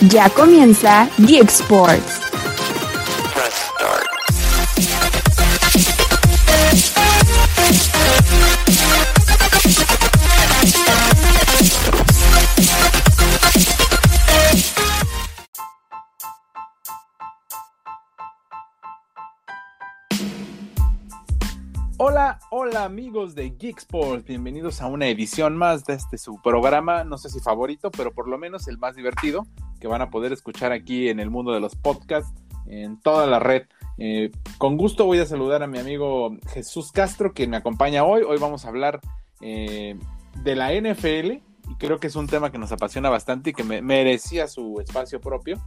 Ya comienza Geek Sports. Amigos de Geek Sports, bienvenidos a una edición más de este su programa, no sé si favorito, pero por lo menos el más divertido que van a poder escuchar aquí en el mundo de los podcasts, en toda la red. Eh, con gusto voy a saludar a mi amigo Jesús Castro, que me acompaña hoy. Hoy vamos a hablar eh, de la NFL y creo que es un tema que nos apasiona bastante y que me merecía su espacio propio.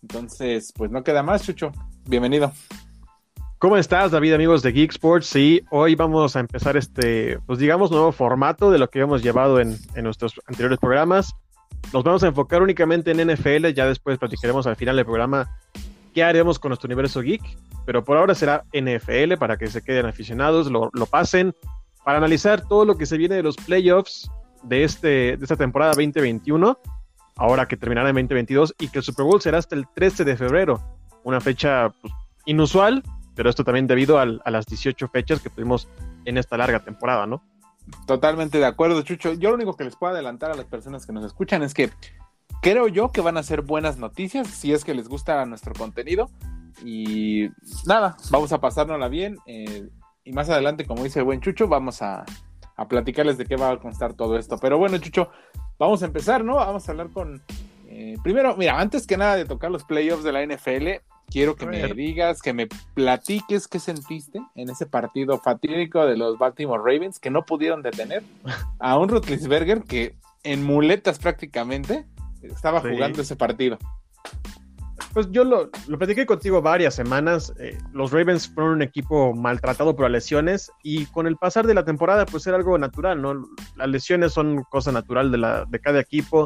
Entonces, pues no queda más, Chucho. Bienvenido. ¿Cómo estás, David, amigos de Geek Sports? Sí, hoy vamos a empezar este, pues digamos, nuevo formato de lo que hemos llevado en, en, nuestros anteriores programas. Nos vamos a enfocar únicamente en NFL, ya después platicaremos al final del programa qué haremos con nuestro universo geek, pero por ahora será NFL para que se queden aficionados, lo, lo pasen, para analizar todo lo que se viene de los playoffs de, este, de esta temporada 2021, ahora que terminará en 2022, y que el Super Bowl será hasta el 13 de febrero, una fecha pues, inusual, pero esto también debido a las 18 fechas que tuvimos en esta larga temporada, ¿no? Totalmente de acuerdo, Chucho. Yo lo único que les puedo adelantar a las personas que nos escuchan es que creo yo que van a ser buenas noticias si es que les gusta nuestro contenido. Y nada, vamos a pasárnosla bien. Eh, y más adelante, como dice el buen Chucho, vamos a, a, platicarles de qué va a constar todo esto. Pero bueno, Chucho, vamos a empezar, ¿no? Vamos a hablar con... Eh, primero, mira, antes que nada de tocar los playoffs de la NFL, quiero que me digas, que me platiques qué sentiste en ese partido fatídico de los Baltimore Ravens que no pudieron detener a un Rutlisberger que en muletas prácticamente estaba sí. jugando ese partido. Pues yo lo, lo platiqué contigo varias semanas. Eh, los Ravens fueron un equipo maltratado por las lesiones y con el pasar de la temporada pues era algo natural, ¿no? Las lesiones son cosa natural de, la, de cada equipo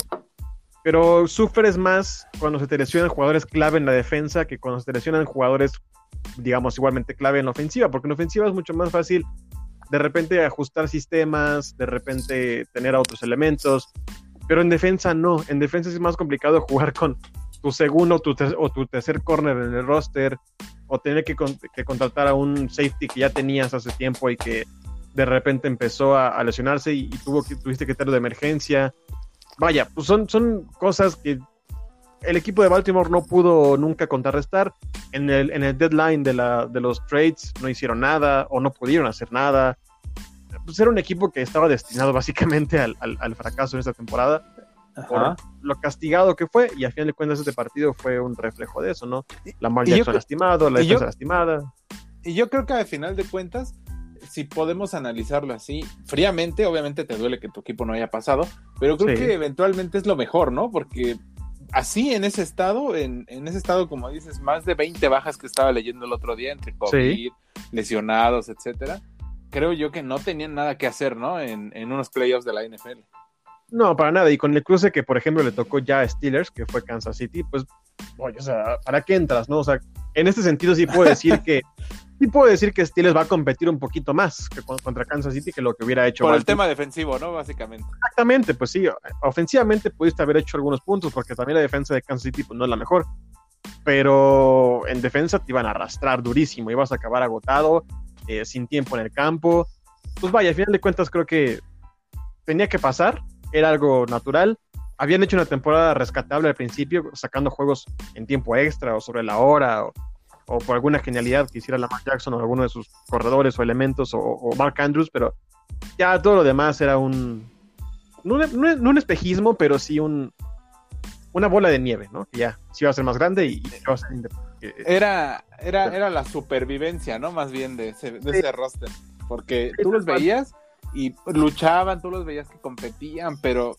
pero sufres más cuando se te lesionan jugadores clave en la defensa que cuando se te lesionan jugadores, digamos, igualmente clave en la ofensiva, porque en ofensiva es mucho más fácil de repente ajustar sistemas, de repente tener a otros elementos, pero en defensa no, en defensa es más complicado jugar con tu segundo tu o tu tercer corner en el roster, o tener que, con que, contratar a un safety que ya tenías hace tiempo y que de repente empezó a, lesionarse y, y, tuvo que, tuviste que tener de emergencia vaya, pues son, son cosas que el equipo de Baltimore no pudo nunca contrarrestar. En el, en el deadline de, la, de los trades no hicieron nada o no pudieron hacer nada. Pues era un equipo que estaba destinado básicamente al, al, al fracaso en esta temporada. Por lo castigado que fue, y al final de cuentas este partido fue un reflejo de eso, ¿no? La Jackson lastimado, la defensa lastimada. Y yo creo que al final de cuentas, si podemos analizarlo así, fríamente, obviamente te duele que tu equipo no haya pasado, pero creo sí. que eventualmente es lo mejor, ¿no? Porque así en ese estado, en, en, ese estado, como dices, más de 20 bajas que estaba leyendo el otro día entre COVID, sí. lesionados, etcétera, creo yo que no tenían nada que hacer, ¿no? En, en unos playoffs de la NFL. No, para nada. Y con el cruce que, por ejemplo, le tocó ya a Steelers, que fue Kansas City, pues, oye, o sea, ¿para qué entras, no? O sea, en este sentido sí puedo decir que sí puedo decir que Steelers va a competir un poquito más que contra Kansas City que lo que hubiera hecho. Por el tema defensivo, ¿no? Básicamente. Exactamente, pues sí. Ofensivamente pudiste haber hecho algunos puntos porque también la defensa de Kansas City pues, no es la mejor. Pero en defensa te iban a arrastrar durísimo, ibas a acabar agotado, eh, sin tiempo en el campo. Pues vaya, al final de cuentas creo que tenía que pasar, era algo natural. Habían hecho una temporada rescatable al principio, sacando juegos en tiempo extra o sobre la hora, o, o por alguna genialidad que hiciera Lamar Jackson o alguno de sus corredores o elementos o, o, Mark Andrews, pero ya todo lo demás era un no, no, no un espejismo, pero sí un una bola de nieve, ¿no? Que ya se iba a ser más grande y, y iba a ser era, era, era la supervivencia, ¿no? Más bien de ese, de ese roster. Porque tú los veías y luchaban, tú los veías que competían, pero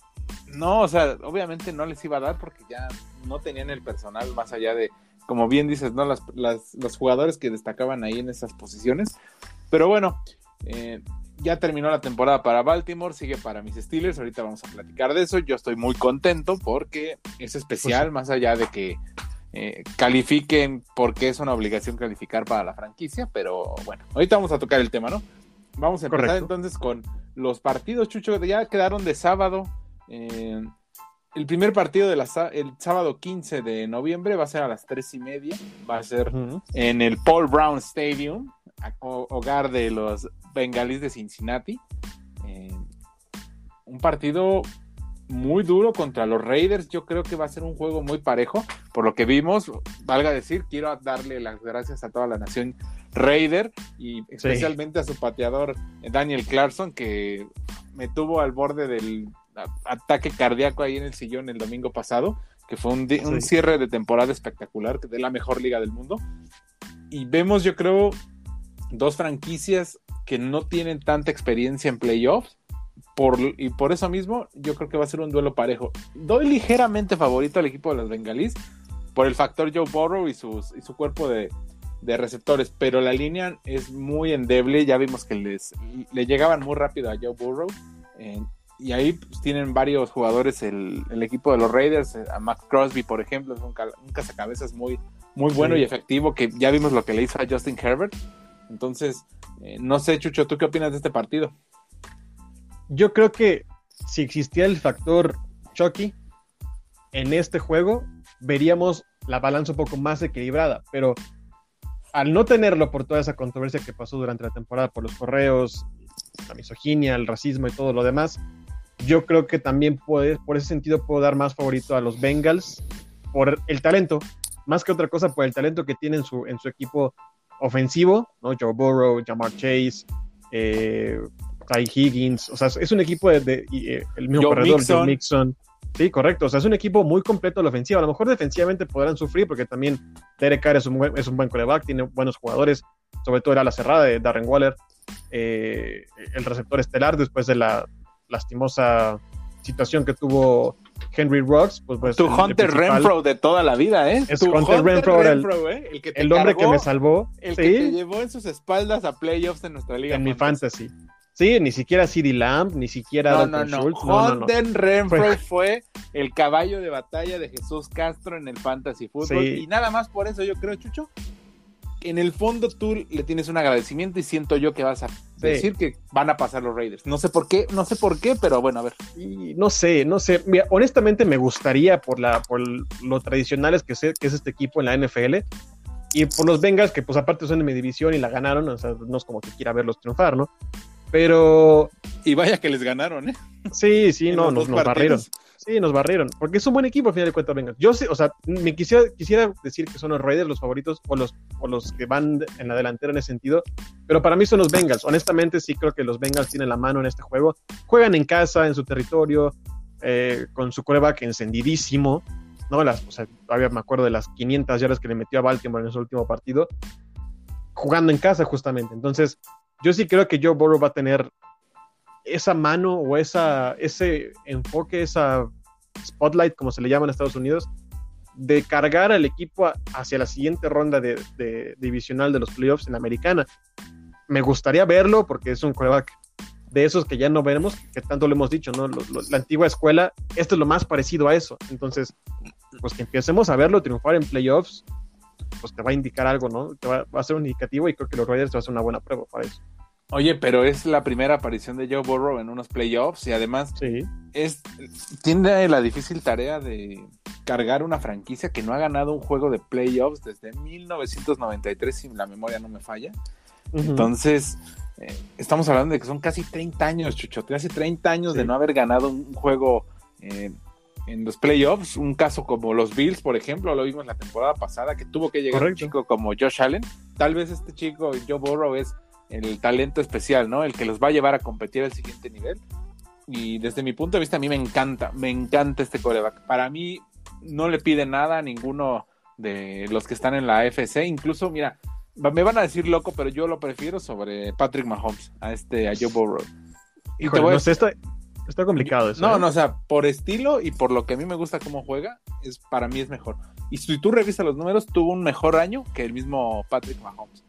no, o sea, obviamente no les iba a dar porque ya no tenían el personal más allá de, como bien dices, ¿no? Las, las, los jugadores que destacaban ahí en esas posiciones. Pero bueno, eh, ya terminó la temporada para Baltimore, sigue para mis Steelers. Ahorita vamos a platicar de eso. Yo estoy muy contento porque es especial, pues, más allá de que eh, califiquen, porque es una obligación calificar para la franquicia. Pero bueno, ahorita vamos a tocar el tema, ¿no? Vamos a empezar Correcto. entonces con los partidos, Chucho, ya quedaron de sábado. Eh, el primer partido del sábado 15 de noviembre va a ser a las tres y media. Va a ser en el Paul Brown Stadium, hogar de los bengalíes de Cincinnati. Eh, un partido muy duro contra los Raiders. Yo creo que va a ser un juego muy parejo. Por lo que vimos, valga decir, quiero darle las gracias a toda la nación Raider y especialmente a su pateador Daniel Clarkson, que me tuvo al borde del ataque cardíaco ahí en el sillón el domingo pasado, que fue un, un cierre de temporada espectacular, de la mejor liga del mundo. Y vemos, yo creo, dos franquicias que no tienen tanta experiencia en playoffs por, y por eso mismo, yo creo que va a ser un duelo parejo. Doy ligeramente favorito al equipo de los bengalíes por el factor Joe Burrow y, sus, y su cuerpo de, receptores, pero la línea es muy endeble. Ya vimos que les le llegaban muy rápido a Joe Burrow. Eh, y ahí pues, tienen varios jugadores el, equipo de los Raiders. Eh, a Max Crosby, por ejemplo, es un, un cazacabezas muy, muy bueno y efectivo. Que ya vimos lo que le hizo a Justin Herbert. Entonces, eh, no sé, Chucho, ¿tú qué opinas de este partido? yo creo que si existía el factor Chucky en este juego, veríamos la balanza un poco más equilibrada, pero al no tenerlo por toda esa controversia que pasó durante la temporada por los correos, la misoginia, el racismo y todo lo demás, yo creo que también puede, por ese sentido puedo dar más favorito a los Bengals por el talento, más que otra cosa por el talento que tienen en su, en su equipo ofensivo, ¿no? Joe Burrow, Jamar Chase, eh, Ty Higgins, o sea, es un equipo de, eh, el mismo corredor, Mixon. Mixon. Sí, correcto, o sea, es un equipo muy completo a la ofensiva. A lo mejor defensivamente podrán sufrir porque también Derek Carr es un, buen, es un buen coreback, tiene buenos jugadores, sobre todo era la cerrada de Darren Waller, eh, el receptor estelar después de la lastimosa situación que tuvo Henry Rocks, pues, pues tu Hunter Renfro de toda la vida, ¿eh? Es Hunter, Renfro, el, el, que el hombre que me salvó, el que te llevó en sus espaldas a playoffs en nuestra liga. En mi fantasy. Sí, ni siquiera CD Lamb, ni siquiera no, no, no. Hunter Renfro fue... el caballo de batalla de Jesús Castro en el Fantasy Football. Y nada más por eso yo creo, Chucho, en el fondo tú le tienes un agradecimiento y siento yo que vas a decir que van a pasar los Raiders. No sé por qué, no sé por qué, pero bueno, a ver. Y no sé, no sé. Mira, honestamente me gustaría por la por lo tradicionales que, que es este equipo en la NFL y por los Bengals que pues aparte son de mi división y la ganaron, o sea, no es como que quiera verlos triunfar, ¿no? Pero. Y vaya que les ganaron, ¿eh? Sí, sí, no, nos, barrieron. Sí, nos barrieron. Porque es un buen equipo, al final de cuentas, venga. Yo sé, o sea, me quisiera, quisiera decir que son los Raiders los favoritos o los, o los que van en la delantera en ese sentido. Pero para mí son los Bengals. Honestamente, sí creo que los Bengals tienen la mano en este juego. Juegan en casa, en su territorio, eh, con su coreback encendidísimo. ¿no? Las, o sea, todavía me acuerdo de las 500 yardas que le metió a Baltimore en su último partido. Jugando en casa, justamente. Entonces, yo sí creo que Joe Burrow va a tener esa mano o esa, ese enfoque, esa spotlight, como se le llama en Estados Unidos, de cargar al equipo hacia la siguiente ronda de, divisional de los playoffs en la americana. Me gustaría verlo porque es un quarterback de esos que ya no veremos, que tanto lo hemos dicho, ¿no? la antigua escuela, esto es lo más parecido a eso. Entonces, pues que empecemos a verlo triunfar en playoffs, pues te va a indicar algo, ¿no? Te va, a ser un indicativo y creo que los Raiders te va a ser una buena prueba para eso. Oye, pero es la primera aparición de Joe Burrow en unos playoffs y además es, tiene la difícil tarea de cargar una franquicia que no ha ganado un juego de playoffs desde 1993, si la memoria no me falla. Entonces, eh, estamos hablando de que son casi 30 años, Chuchote, hace 30 años de no haber ganado un juego eh, en los playoffs. Un caso como los Bills, por ejemplo, lo vimos la temporada pasada, que tuvo que llegar un chico como Josh Allen. Tal vez este chico, Joe Burrow, es el talento especial, ¿no? El que los va a llevar a competir al siguiente nivel. Y desde mi punto de vista, a mí me encanta, me encanta este coreback. Para mí, no le pide nada a ninguno de los que están en la AFC. Incluso, mira, me van a decir loco, pero yo lo prefiero sobre Patrick Mahomes, a este, a Joe Burrow. Y te voy a... Está, está, complicado eso. No, ¿eh? no, o sea, por estilo y por lo que a mí me gusta cómo juega, es, para mí es mejor. Y si tú revisas los números, tuvo un mejor año que el mismo Patrick Mahomes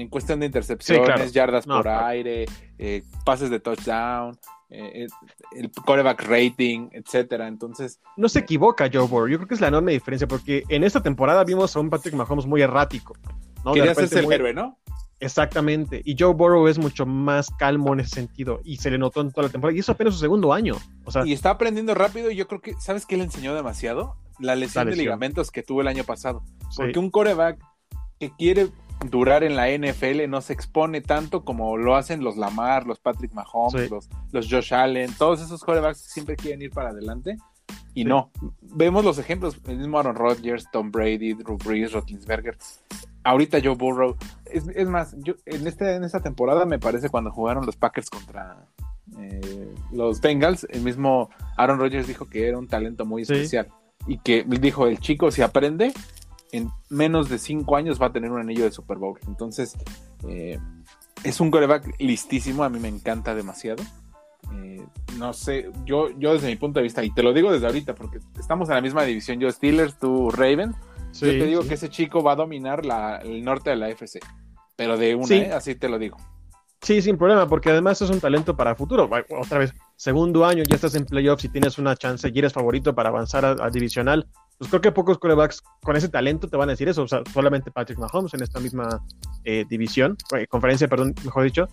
en cuestión de intercepciones, yardas por aire, eh, pases de touchdown, eh, el coreback rating, etcétera. Entonces. No se equivoca Joe Burrow. Yo creo que es la enorme diferencia, porque en esta temporada vimos a un Patrick Mahomes muy errático. ¿no? Quería ser el héroe, ¿no? Exactamente. Y Joe Burrow es mucho más calmo en ese sentido. Y se le notó en toda la temporada. Y eso apenas su segundo año. O sea, y está aprendiendo rápido. Y yo creo que, ¿sabes qué le enseñó demasiado? La lesión, La de ligamentos que tuvo el año pasado. sí. Porque un coreback que quiere durar en la NFL no se expone tanto como lo hacen los Lamar, los Patrick Mahomes, Sí. los, los Josh Allen, todos esos corebacks siempre quieren ir para adelante. Y Sí. no, vemos los ejemplos, el mismo Aaron Rodgers, Tom Brady, Drew Brees, Roethlisberger, ahorita Joe Burrow. Es, es más, yo, en, este, en esta temporada me parece cuando jugaron los Packers contra eh, los Bengals, el mismo Aaron Rodgers dijo que era un talento muy Sí. especial y que dijo, el chico si aprende, en menos de cinco años va a tener un anillo de Super Bowl. Entonces, eh, es un coreback listísimo, a mí me encanta demasiado. Eh, no sé, yo, yo desde mi punto de vista, y te lo digo desde ahorita, porque estamos en la misma división, yo Steelers, tú Ravens, Sí, yo te digo sí. que ese chico va a dominar la, el norte de la FC, pero de una, Sí. ¿eh? así te lo digo. Sí, sin problema, porque además es un talento para futuro. Otra vez, segundo año, ya estás en playoffs y tienes una chance y eres favorito para avanzar a, a divisional. Pues creo que pocos corebacks con ese talento te van a decir eso. O sea, solamente Patrick Mahomes en esta misma eh, división, eh, conferencia, perdón, mejor dicho.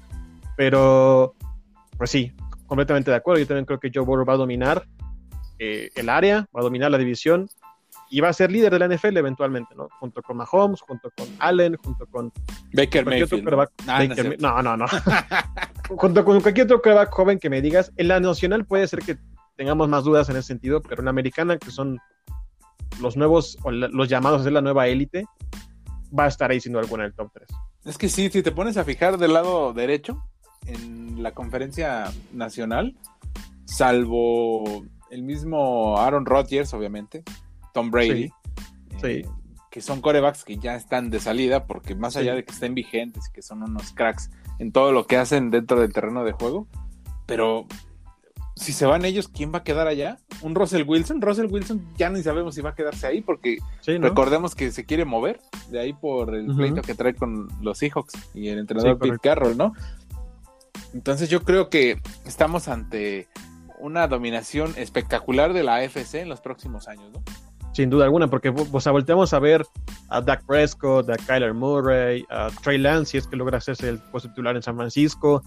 Pero, pues sí, completamente de acuerdo. Yo también creo que Joe Burrow va a dominar eh, el área, va a dominar la división y va a ser líder de la NFL eventualmente, ¿no? Junto con Mahomes, junto con Allen, junto con Baker otro Mayfield. Ah, Baker- no, no, no. Junto con cualquier otro quarterback joven que me digas, en la nacional puede ser que tengamos más dudas en ese sentido, pero en la americana, que son los nuevos, o la- los llamados a ser la nueva élite, va a estar ahí sin duda alguna en el top 3. Es que sí, si te pones a fijar del lado derecho, en la conferencia nacional, salvo el mismo Aaron Rodgers, obviamente, Tom Brady, Sí. eh, que son corebacks que ya están de salida, porque más Sí. allá de que estén vigentes y que son unos cracks en todo lo que hacen dentro del terreno de juego, pero si se van ellos, ¿quién va a quedar allá? ¿Un Russell Wilson? Russell Wilson ya ni sabemos si va a quedarse ahí, porque Sí, ¿no? Recordemos que se quiere mover de ahí por el pleito que trae con los Seahawks y el entrenador Sí, Pete. Carroll, ¿no? Entonces yo creo que estamos ante una dominación espectacular de la AFC en los próximos años, ¿no? Sin duda alguna, porque o sea, volteamos a ver a Dak Prescott, a Kyler Murray, a Trey Lance, si es que logra hacerse el puesto titular en San Francisco.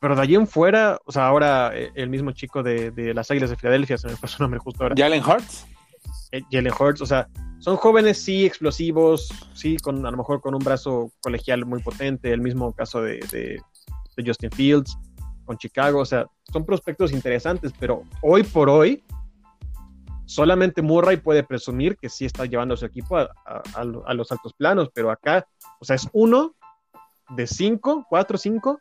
Pero de allí en fuera, o sea, ahora eh, el mismo chico de, de las Águilas de Filadelfia, se me fue su nombre justo ahora. Jalen Hurts, eh, Jalen Hurts, o sea, son jóvenes, sí, explosivos, sí, con a lo mejor con un brazo colegial muy potente, el mismo caso de, de- de Justin Fields con Chicago, o sea, son prospectos interesantes, pero hoy por hoy, solamente Murray puede presumir que sí está llevando a su equipo a, a- a los altos planos, pero acá, o sea, es uno de cinco, cuatro, cinco,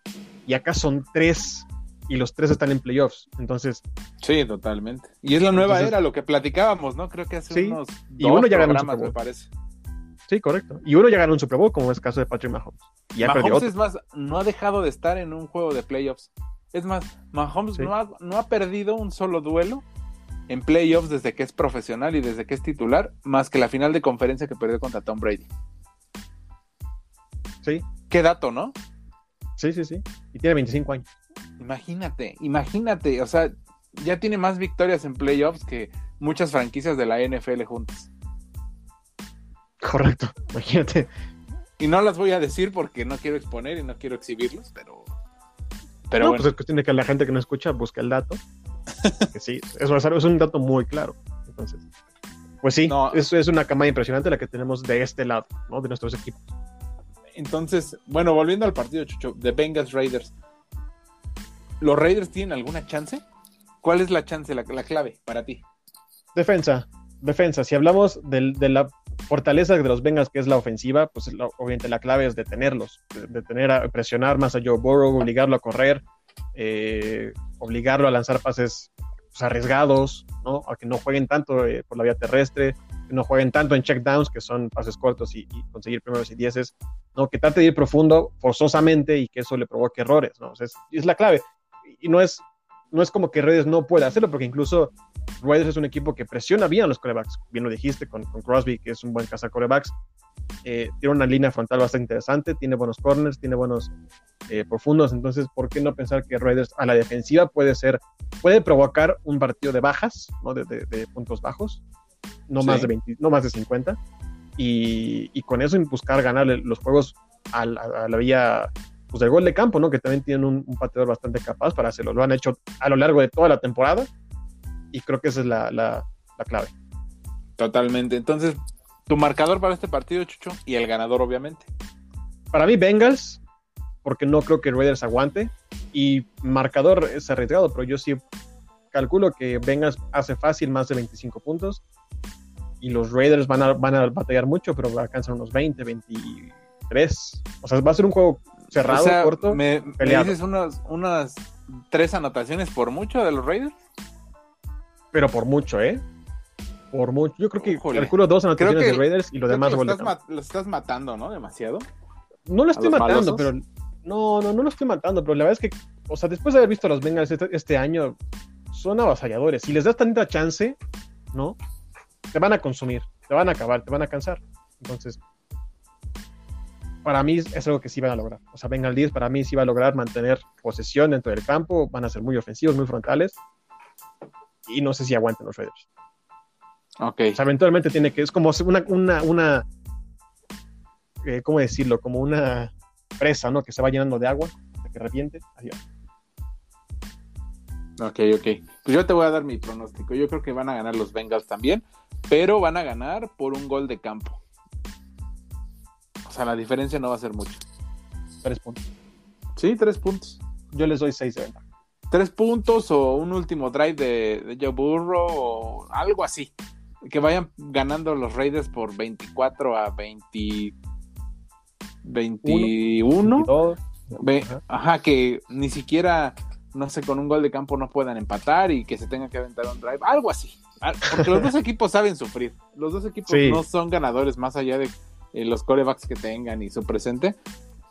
y acá son tres, y los tres están en playoffs, entonces, sí, totalmente. Y es la nueva Entonces- era, lo que platicábamos, ¿no? Creo que hace Sí, unos y dos uno ya ganó un me parece. sí, correcto, y uno ya ganó un Super Bowl, como es el caso de Patrick Mahomes, y Mahomes es más, no ha dejado de estar en un juego de playoffs. Es más, Mahomes Sí. no, ha, no ha perdido un solo duelo en playoffs desde que es profesional y desde que es titular, más que la final de conferencia que perdió contra Tom Brady. Sí, Qué dato, ¿no? Sí, sí, sí, y tiene 25 años. Imagínate, imagínate, o sea, ya tiene más victorias en playoffs que muchas franquicias de la NFL juntas. Correcto, imagínate. Y no las voy a decir porque no quiero exponer y no quiero exhibirlos, pero... Pero no, bueno, pues es cuestión de que la gente que no escucha busque el dato. Que sí, eso es, es un dato muy claro. Entonces, pues sí, No. eso es una camada impresionante la que tenemos de este lado, ¿no? De nuestros equipos. Entonces, bueno, volviendo al partido, Chucho, de Bengals Raiders. ¿Los Raiders tienen alguna chance? ¿Cuál es la chance, la, la clave para ti? Defensa, defensa. Si hablamos de, la fortaleza de los Bengals, que es la ofensiva, pues la- obviamente la clave es detenerlos, de- detener a presionar más a Joe Burrow, obligarlo a correr, eh, obligarlo a lanzar pases pues, arriesgados, ¿no? A que no jueguen tanto eh, por la vía terrestre, no jueguen tanto en checkdowns, que son pases cortos y, conseguir primeros y dieces, ¿no? Que trate de ir profundo forzosamente y que eso le provoque errores, ¿no? Es, la clave. Y no es, no es como que Raiders no pueda hacerlo, porque incluso Raiders es un equipo que presiona bien a los corebacks. Bien lo dijiste con, Crosby, que es un buen caza corebacks. Eh, tiene una línea frontal bastante interesante, tiene buenos corners, tiene buenos eh, profundos. Entonces, ¿por qué no pensar que Raiders a la defensiva puede ser, puede provocar un partido de bajas, ¿no? de puntos bajos, no, Sí. más de 20, no más de 50? Y, y con eso buscar ganar los juegos a, la- a la vía pues, del gol de campo, ¿no? Que también tienen un, un pateador bastante capaz para hacerlo. Lo han hecho a lo largo de toda la temporada y creo que esa es la, la- la clave. Totalmente. Entonces, tu marcador para este partido, Chucho, y el ganador, obviamente. Para mí, Bengals, porque no creo que Raiders aguante. Y marcador es arriesgado, pero yo sí calculo que Bengals hace fácil más de 25 puntos. Y los Raiders van a, van a batallar mucho, pero alcanzan unos 20, 23. O sea, va a ser un juego cerrado, o sea, corto. me, me peleado. dices unos, unas tres anotaciones por mucho de los Raiders. pero por mucho, ¿eh? Por mucho. Yo creo que Híjole. calculo dos anotaciones que- de Raiders y lo demás los, estás estás matando, ¿no? Demasiado. No lo estoy matando, malosos. pero. No, no, no lo estoy matando, pero la verdad es que, o sea, después de haber visto a los Bengals este, este año, son avasalladores. Si les das tanta chance, ¿no? Te van a consumir, te van a acabar, te van a cansar. Entonces, para mí es algo que sí van a lograr. O sea, Bengals 10 para mí sí va a lograr mantener posesión dentro del campo, van a ser muy ofensivos, muy frontales. Y no sé si aguanten los Raiders. Ok. O sea, eventualmente tiene que, es como una, una, una eh, ¿cómo decirlo? Como una presa, ¿no? Que se va llenando de agua, hasta que reviente. Adiós. Ok, ok. Pues yo te voy a dar mi pronóstico. Yo creo que van a ganar los Bengals también, pero van a ganar por un gol de campo. O sea, la diferencia no va a ser mucho. Tres puntos. Sí, tres puntos. Yo les doy seis de ventaja. Tres puntos o un último drive de, de Joe Burrow o algo así. Que vayan ganando los Raiders por 24 a 20, 21. Y todo. Ve- ajá, que ni siquiera, no sé, con un gol de campo no puedan empatar y que se tengan que aventar un drive, algo así. Ah, Porque los dos equipos saben sufrir. Los dos equipos Sí. no son ganadores más allá de eh, los corebacks que tengan y su presente,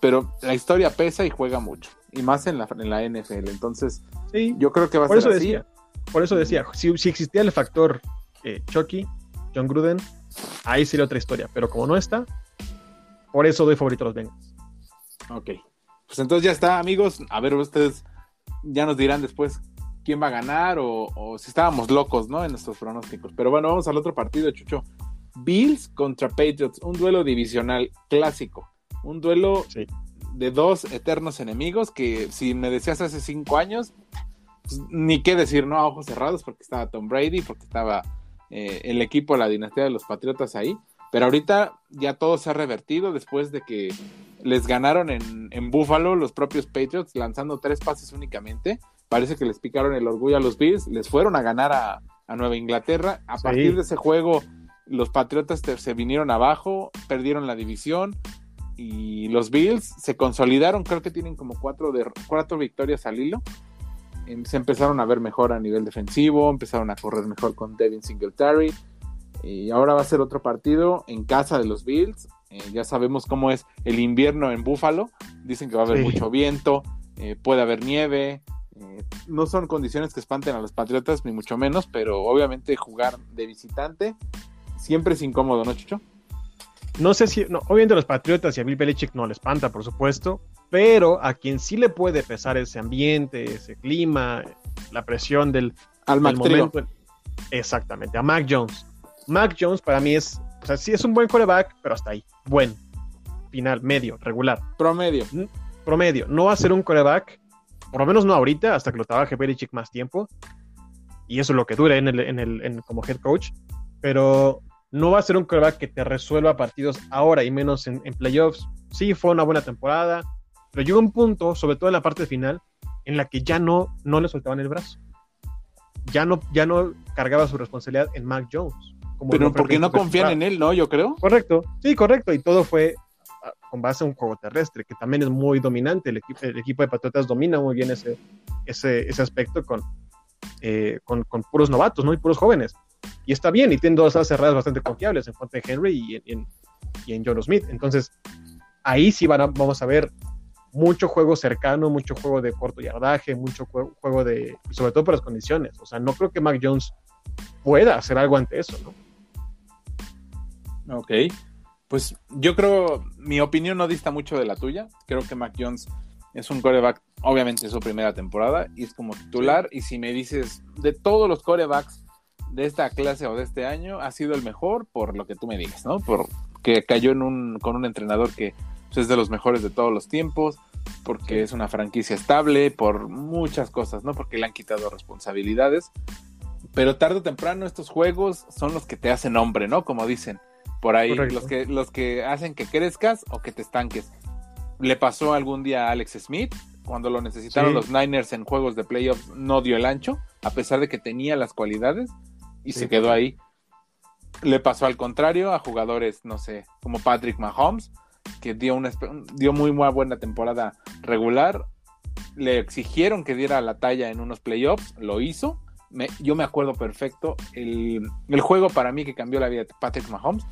pero la historia pesa y juega mucho, y más en la, en la NFL. Entonces, Sí, yo creo que va a por ser eso así. decía. Por eso decía, si, si existía el factor eh, Chucky, John Gruden, ahí sería otra historia. Pero como no está, por eso doy favorito a los Bengals. Ok. Pues entonces ya está, amigos. A ver, ustedes ya nos dirán después quién va a ganar o, o si estábamos locos, ¿no? En nuestros pronósticos. Pero bueno, vamos al otro partido, Chucho. Bills contra Patriots, un duelo divisional clásico. Un duelo Sí. de dos eternos enemigos que si me decías hace cinco años, pues, ni qué decir, ¿no? A ojos cerrados, porque estaba Tom Brady, porque estaba eh, el equipo, la dinastía de los Patriotas ahí. Pero ahorita ya todo se ha revertido después de que les ganaron en, en Buffalo los propios Patriots, lanzando tres pases únicamente. Parece que les picaron el orgullo a los Bills, les fueron a ganar a, a Nueva Inglaterra. A Sí. partir de ese juego, los Patriotas te- se vinieron abajo, perdieron la división y los Bills se consolidaron. Creo que tienen como cuatro, de, cuatro victorias al hilo. Em, Se empezaron a ver mejor a nivel defensivo, empezaron a correr mejor con Devin Singletary. Y ahora va a ser otro partido en casa de los Bills. Eh, ya sabemos cómo es el invierno en Buffalo. Dicen que va a haber Sí. mucho viento, eh, puede haber nieve. eh, no son condiciones que espanten a los Patriotas, ni mucho menos, pero obviamente jugar de visitante siempre es incómodo, ¿no, Chucho? No sé si, no, obviamente a los Patriotas y a Bill Belichick no le espanta, por supuesto, pero a quien sí le puede pesar ese ambiente, ese clima, la presión del, Al del momento. Exactamente, a Mac Jones. Mac Jones para mí es, o sea, sí es un buen coreback, pero hasta ahí. Buen, final, medio, regular, promedio. promedio. No va a ser un coreback, por lo menos no ahorita, hasta que lo trabaje Belichick más tiempo. Y eso es lo que dure en el, en el, en- como head coach. Pero no va a ser un coreback que te resuelva partidos ahora y menos en, en playoffs. Sí, fue una buena temporada, pero llegó un punto, sobre todo en la parte final, en la que ya no, no le soltaban el brazo. Ya no, ya no cargaba su responsabilidad en Mac Jones. Como Pero porque no confían en él, ¿no? Yo creo. Correcto, sí, correcto. Y todo fue ah, con base a un juego terrestre, que también es muy dominante. El equipo, el equipo de Patriotas domina muy bien ese, ese, ese aspecto con, eh, con, con puros novatos, ¿no? Y puros jóvenes. Y está bien, y tienen dos alas cerradas bastante confiables en Fuente Henry y en, en, y en John Smith. Entonces, ahí sí van a- vamos a ver mucho juego cercano, mucho juego de corto yardaje, mucho jue- juego de, sobre todo por las condiciones. O sea, no creo que Mac Jones pueda hacer algo ante eso, ¿no? Ok. Pues yo creo, mi opinión no dista mucho de la tuya. Creo que Mac Jones es un coreback, obviamente es su primera temporada y es como titular. Y si me dices, de todos los corebacks de esta clase o de este año, ha sido el mejor por lo que tú me digas, ¿no? Por que cayó en un, con un entrenador que pues, es de los mejores de todos los tiempos, porque es una franquicia estable, por muchas cosas, ¿no? Porque le han quitado responsabilidades. Pero tarde o temprano estos juegos son los que te hacen hombre, ¿no? Como dicen por ahí, los que, los que hacen que crezcas o que te estanques. Le pasó algún día a Alex Smith, cuando lo necesitaron los Niners en juegos de playoffs, no dio el ancho, a pesar de que tenía las cualidades, y se quedó ahí. Le pasó al contrario a jugadores, no sé, como Patrick Mahomes, que dio, una, dio muy, muy buena temporada regular. Le exigieron que diera la talla en unos playoffs, lo hizo. yo me acuerdo perfecto. El, juego para mí que cambió la vida de Patrick Mahomes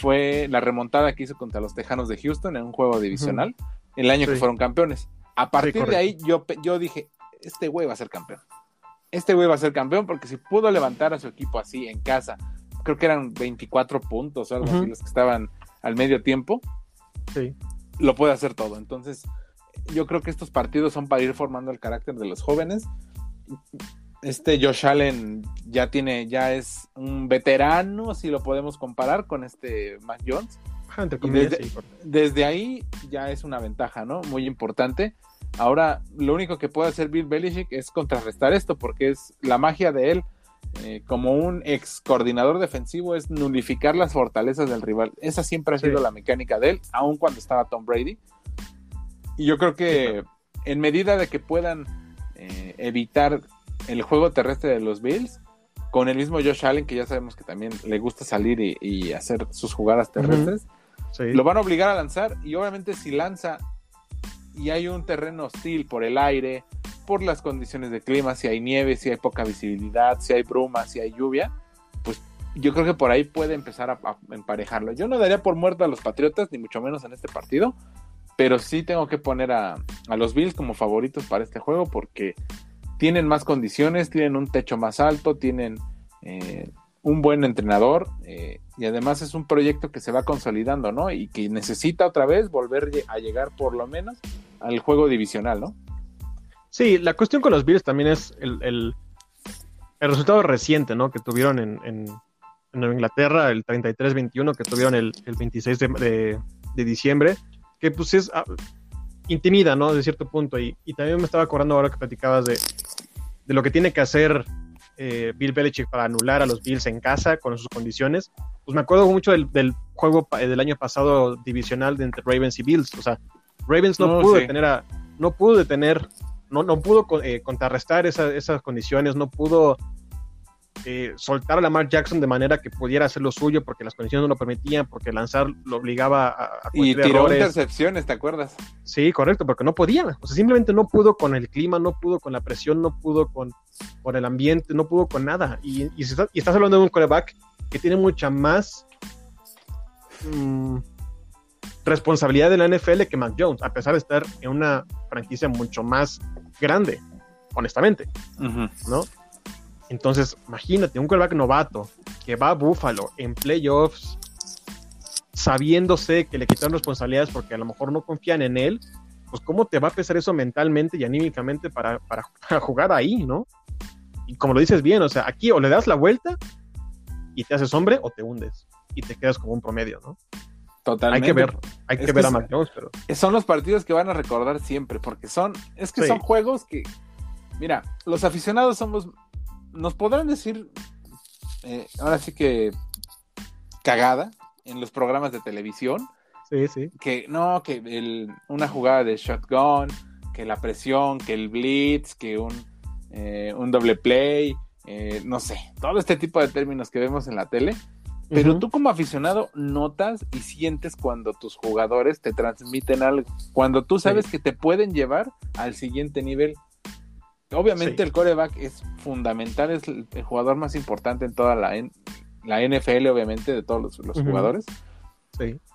fue la remontada que hizo contra los Tejanos de Houston en un juego divisional, el año que fueron campeones. A partir de ahí yo, yo dije, este güey va a ser campeón. Este güey va a ser campeón porque si pudo levantar a su equipo así en casa, creo que eran 24 puntos o algo así los que estaban al medio tiempo, sí. lo puede hacer todo. Entonces, yo creo que estos partidos son para ir formando el carácter de los jóvenes. Este Josh Allen ya tiene, ya es un veterano, si lo podemos comparar con este Mac Jones. desde, desde, ahí ya es una ventaja, ¿no? Muy importante. Ahora, lo único que puede hacer Bill Belichick es contrarrestar esto, porque es la magia de él eh, como un ex coordinador defensivo es nulificar las fortalezas del rival. Esa siempre ha sido la mecánica de él, aun cuando estaba Tom Brady. Y yo creo que en medida de que puedan eh, evitar el juego terrestre de los Bills, con el mismo Josh Allen, que ya sabemos que también le gusta salir y, hacer sus jugadas terrestres, lo van a obligar a lanzar y obviamente si lanza y hay un terreno hostil por el aire, por las condiciones de clima, si hay nieve, si hay poca visibilidad, si hay bruma, si hay lluvia, pues yo creo que por ahí puede empezar a, emparejarlo. Yo no daría por muerto a los Patriotas, ni mucho menos en este partido, pero sí tengo que poner a, los Bills como favoritos para este juego porque tienen más condiciones, tienen un techo más alto, tienen eh, un buen entrenador eh, y además es un proyecto que se va consolidando, ¿no? Y que necesita otra vez volver a llegar por lo menos al juego divisional, ¿no? Sí, la cuestión con los Bills también es el, el, resultado reciente, ¿no? Que tuvieron en, en, Nueva Inglaterra, el 33-21, que tuvieron el, el 26 de, de, diciembre, que pues es ah, intimida, ¿no? De cierto punto. Y, y, también me estaba acordando ahora que platicabas de, de lo que tiene que hacer eh, Bill Belichick para anular a los Bills en casa con sus condiciones. Pues me acuerdo mucho del, del juego del año pasado divisional de entre Ravens y Bills. O sea, Ravens no, pudo detener a, no pudo detener no, no pudo eh, contrarrestar esas condiciones, no pudo eh, soltar a Lamar Jackson de manera que pudiera hacer lo suyo porque las condiciones no lo permitían, porque lanzar lo obligaba a, a Y tiró intercepciones, ¿te acuerdas? Sí, correcto, porque no podía. O sea, simplemente no pudo con el clima, no pudo con la presión, no pudo con, con el ambiente, no pudo con nada. Y, y, estás hablando de un coreback que tiene mucha más. Mm, responsabilidad de la NFL que Mac Jones, a pesar de estar en una franquicia mucho más grande, honestamente, ¿no? Entonces, imagínate, un quarterback novato que va a Buffalo en playoffs, sabiéndose que le quitaron responsabilidades porque a lo mejor no confían en él, pues cómo te va a pesar eso mentalmente y anímicamente para, para, jugar ahí, ¿no? Y como lo dices bien, o sea, aquí o le das la vuelta y te haces hombre o te hundes y te quedas como un promedio, ¿no? Totalmente. Hay que ver, hay que, ver a Mac pero. Son los partidos que van a recordar siempre, porque son, es que son juegos que, mira, los aficionados somos, nos podrán decir, eh, ahora sí que cagada en los programas de televisión. Sí, sí. Que no, que el, una jugada de shotgun, que la presión, que el blitz, que un, eh, un doble play, eh, no sé, todo este tipo de términos que vemos en la tele pero tú como aficionado notas y sientes cuando tus jugadores te transmiten algo, cuando tú sabes que te pueden llevar al siguiente nivel. Obviamente el coreback es fundamental, es el, jugador más importante en toda la, la NFL, obviamente, de todos los, jugadores.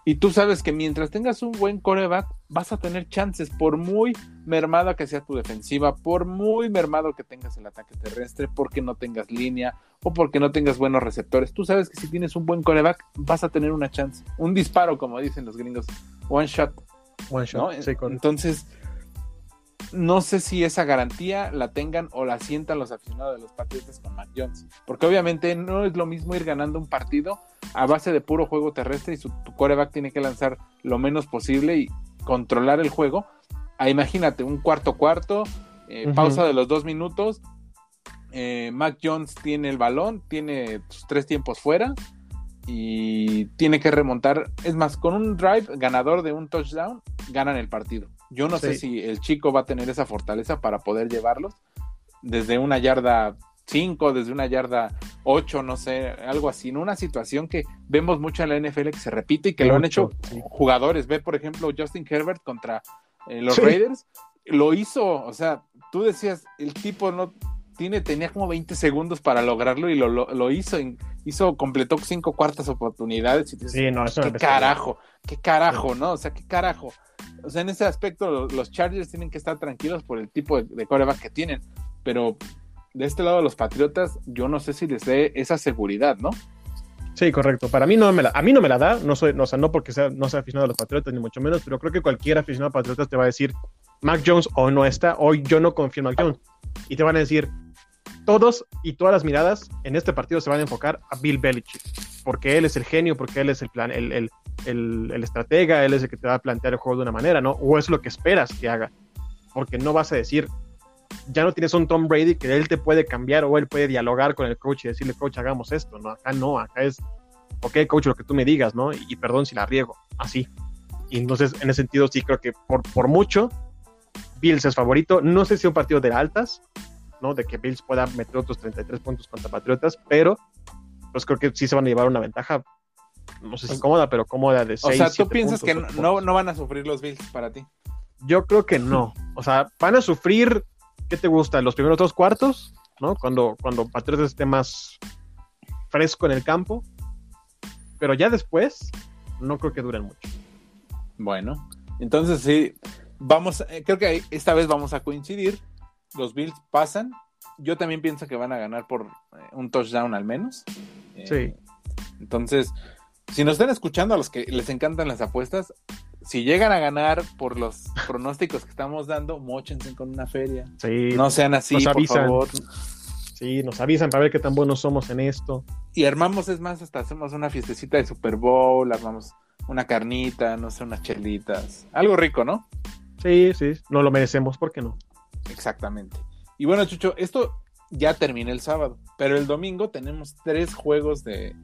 Y tú sabes que mientras tengas un buen coreback, vas a tener chances, por muy mermada que sea tu defensiva, por muy mermado que tengas el ataque terrestre, porque no tengas línea o porque no tengas buenos receptores. Tú sabes que si tienes un buen coreback, vas a tener una chance. Un disparo, como dicen los gringos. One shot. One shot. Entonces, no sé si esa garantía la tengan o la sientan los aficionados de los Patriotas con Matt Jones. Porque obviamente no es lo mismo ir ganando un partido a base de puro juego terrestre y su coreback tiene que lanzar lo menos posible y, controlar el juego. Ah, imagínate, un cuarto cuarto, eh, pausa de los dos minutos. Eh, Mac Jones tiene el balón, tiene sus tres tiempos fuera y tiene que remontar. Es más, con un drive ganador de un touchdown, ganan el partido. Yo no sé si el chico va a tener esa fortaleza para poder llevarlos desde una yarda 5, desde una yarda 8, no sé, algo así, en una situación que vemos mucho en la NFL que se repite y que lo han hecho jugadores. Ve, por ejemplo, Justin Herbert contra eh, los Raiders, lo hizo, o sea, tú decías, el tipo no tiene, tenía como 20 segundos para lograrlo y lo, lo, hizo, hizo, completó cinco cuartas oportunidades. Y sí, no, eso qué carajo, qué carajo, ¿no? O sea, qué carajo. O sea, en ese aspecto los, Chargers tienen que estar tranquilos por el tipo de, de coreback que tienen, pero de este lado los Patriotas, yo no sé si les dé esa seguridad, ¿no? Sí, correcto. Para mí no me la, a mí no me la da, no soy, no, o sea, no porque sea, no sea aficionado a los Patriotas, ni mucho menos, pero creo que cualquier aficionado a Patriotas te va a decir, Mac Jones o no está, hoy yo no confío en Mac Jones. Y te van a decir, todos y todas las miradas en este partido se van a enfocar a Bill Belichick, porque él es el genio, porque él es el plan, el, el, el, el estratega, él es el que te va a plantear el juego de una manera, ¿no? O es lo que esperas que haga, porque no vas a decir, ya no tienes un Tom Brady que él te puede cambiar o él puede dialogar con el coach y decirle, coach, hagamos esto, ¿no? Acá no, acá es, ok, coach, lo que tú me digas, ¿no? Y, perdón si la riego, así. Y entonces, en ese sentido, sí creo que por, por mucho, Bills es favorito. No sé si un partido de altas, ¿no? De que Bills pueda meter otros 33 puntos contra Patriotas, pero pues creo que sí se van a llevar una ventaja, no sé si cómoda, pero cómoda de 6. O sea, ¿tú piensas que no, no van a sufrir los Bills para ti? Yo creo que no. O sea, van a sufrir ¿qué te gusta? Los primeros dos cuartos, ¿no? Cuando, cuando Patriotas esté más fresco en el campo. Pero ya después, no creo que duren mucho. Bueno, entonces sí, vamos, eh, creo que esta vez vamos a coincidir. Los Bills pasan. Yo también pienso que van a ganar por eh, un touchdown al menos. Eh, sí. Entonces, si nos están escuchando a los que les encantan las apuestas, si llegan a ganar por los pronósticos que estamos dando, mochense con una feria. Sí, no sean así, por favor. Sí, nos avisan para ver qué tan buenos somos en esto. Y armamos, es más, hasta hacemos una fiestecita de Super Bowl, armamos una carnita, no sé, unas chelitas. Algo rico, ¿no? Sí, sí, no lo merecemos, ¿por qué no? Exactamente. Y bueno, Chucho, esto ya termina el sábado, pero el domingo tenemos tres juegos de,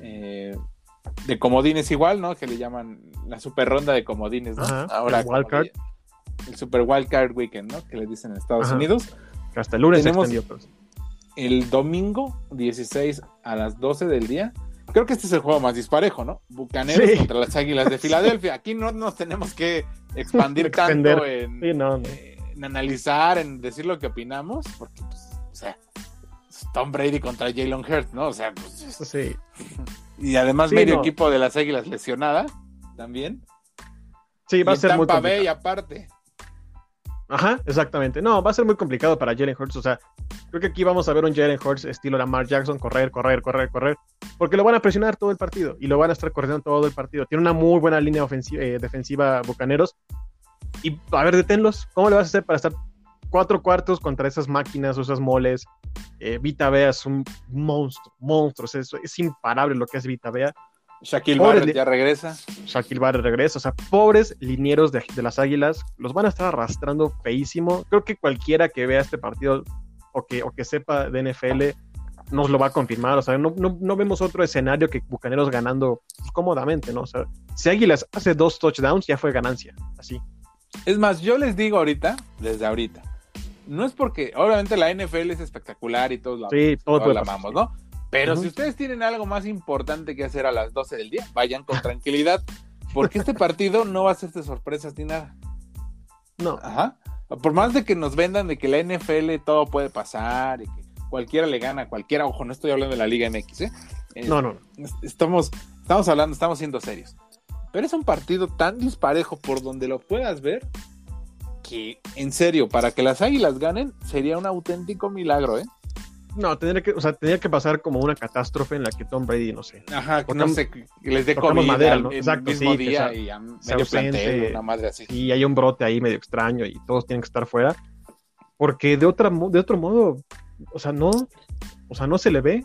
eh, de comodines igual, ¿no? Que le llaman la super ronda de comodines, ¿no? Ahora el wildcard. El super wildcard weekend, ¿no? Que le dicen en Estados Unidos. hasta el lunes Tenemos el domingo 16 a las 12 del día. Creo que este es el juego más disparejo, ¿no? Bucaneros contra las Águilas de Filadelfia. Aquí no nos tenemos que expandir tanto en, eh, en, analizar, en decir lo que opinamos, porque, pues, o sea, Tom Brady contra Jalen Hurts, ¿no? O sea, pues. Sí. Y además medio equipo de las Águilas lesionada también. Sí, va a ser muy complicado. y aparte. Ajá, exactamente. No, va a ser muy complicado para Jalen Hurts. O sea, creo que aquí vamos a ver un Jalen Hurts estilo Lamar Jackson, correr, correr, correr, correr. Porque lo van a presionar todo el partido y lo van a estar corriendo todo el partido. Tiene una muy buena línea ofensiva, eh, defensiva Bucaneros. Y a ver, deténlos. ¿Cómo le vas a hacer para estar cuatro cuartos contra esas máquinas o esas moles. Eh, Vita Bea es un monstruo, monstruo, es, es imparable lo que es Vita Bea. Shaquille Barrett ya regresa. Shaquille Barrett regresa. O sea, pobres linieros de, las Águilas los van a estar arrastrando feísimo. Creo que cualquiera que vea este partido o que, o que sepa de NFL nos lo va a confirmar. O sea, no, no, vemos otro escenario que Bucaneros ganando cómodamente, ¿no? O sea, si Águilas hace dos touchdowns, ya fue ganancia. Así. Es más, yo les digo ahorita, desde ahorita, no es porque, obviamente la NFL es espectacular y todos la, sí, la amamos, ¿no? Pero si ustedes tienen algo más importante que hacer a las 12 del día, vayan con tranquilidad, porque este partido no va a ser de sorpresas ni nada. No. Ajá. Por más de que nos vendan de que la NFL todo puede pasar y que cualquiera le gana cualquiera, ojo, no estoy hablando de la Liga MX, ¿eh? eh no, no. Estamos, estamos hablando, estamos siendo serios. Pero es un partido tan disparejo por donde lo puedas ver que, en serio, para que las águilas ganen, sería un auténtico milagro, ¿eh? No, tendría que, o sea, tendría que pasar como una catástrofe en la que Tom Brady, no sé. Ajá, no sé, les dé comida madera, ¿no? Exacto, mismo sí, día y a medio plantel, una madre así. Y hay un brote ahí medio extraño y todos tienen que estar fuera. Porque de otra de otro modo, o sea, no, o sea, no se le ve.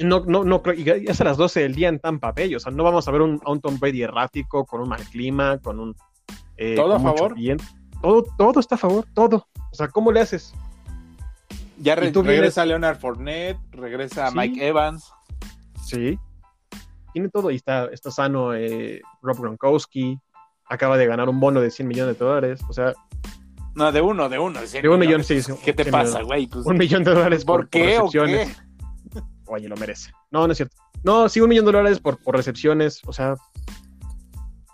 No, no, no creo, y ya es a las 12 del día en Tampa Bay, o sea, no vamos a ver un, a un Tom Brady errático, con un mal clima, con un... eh, ¿Todo a favor? Todo, todo está a favor, todo. O sea, ¿cómo le haces? Ya re- tú vienes- regresa Leonard Fournette, regresa Sí. Mike Evans. Sí. Tiene todo y está, está sano eh, Rob Gronkowski. Acaba de ganar un bono de 100 millones de dólares. O sea, No, de uno, de uno. De un millón, sí, sí, ¿Qué te pasa, güey? Pues, un millón de dólares por, ¿Por qué por o qué? Oye, lo merece. No, no es cierto. No, sí, un millón de dólares por, por recepciones. O sea,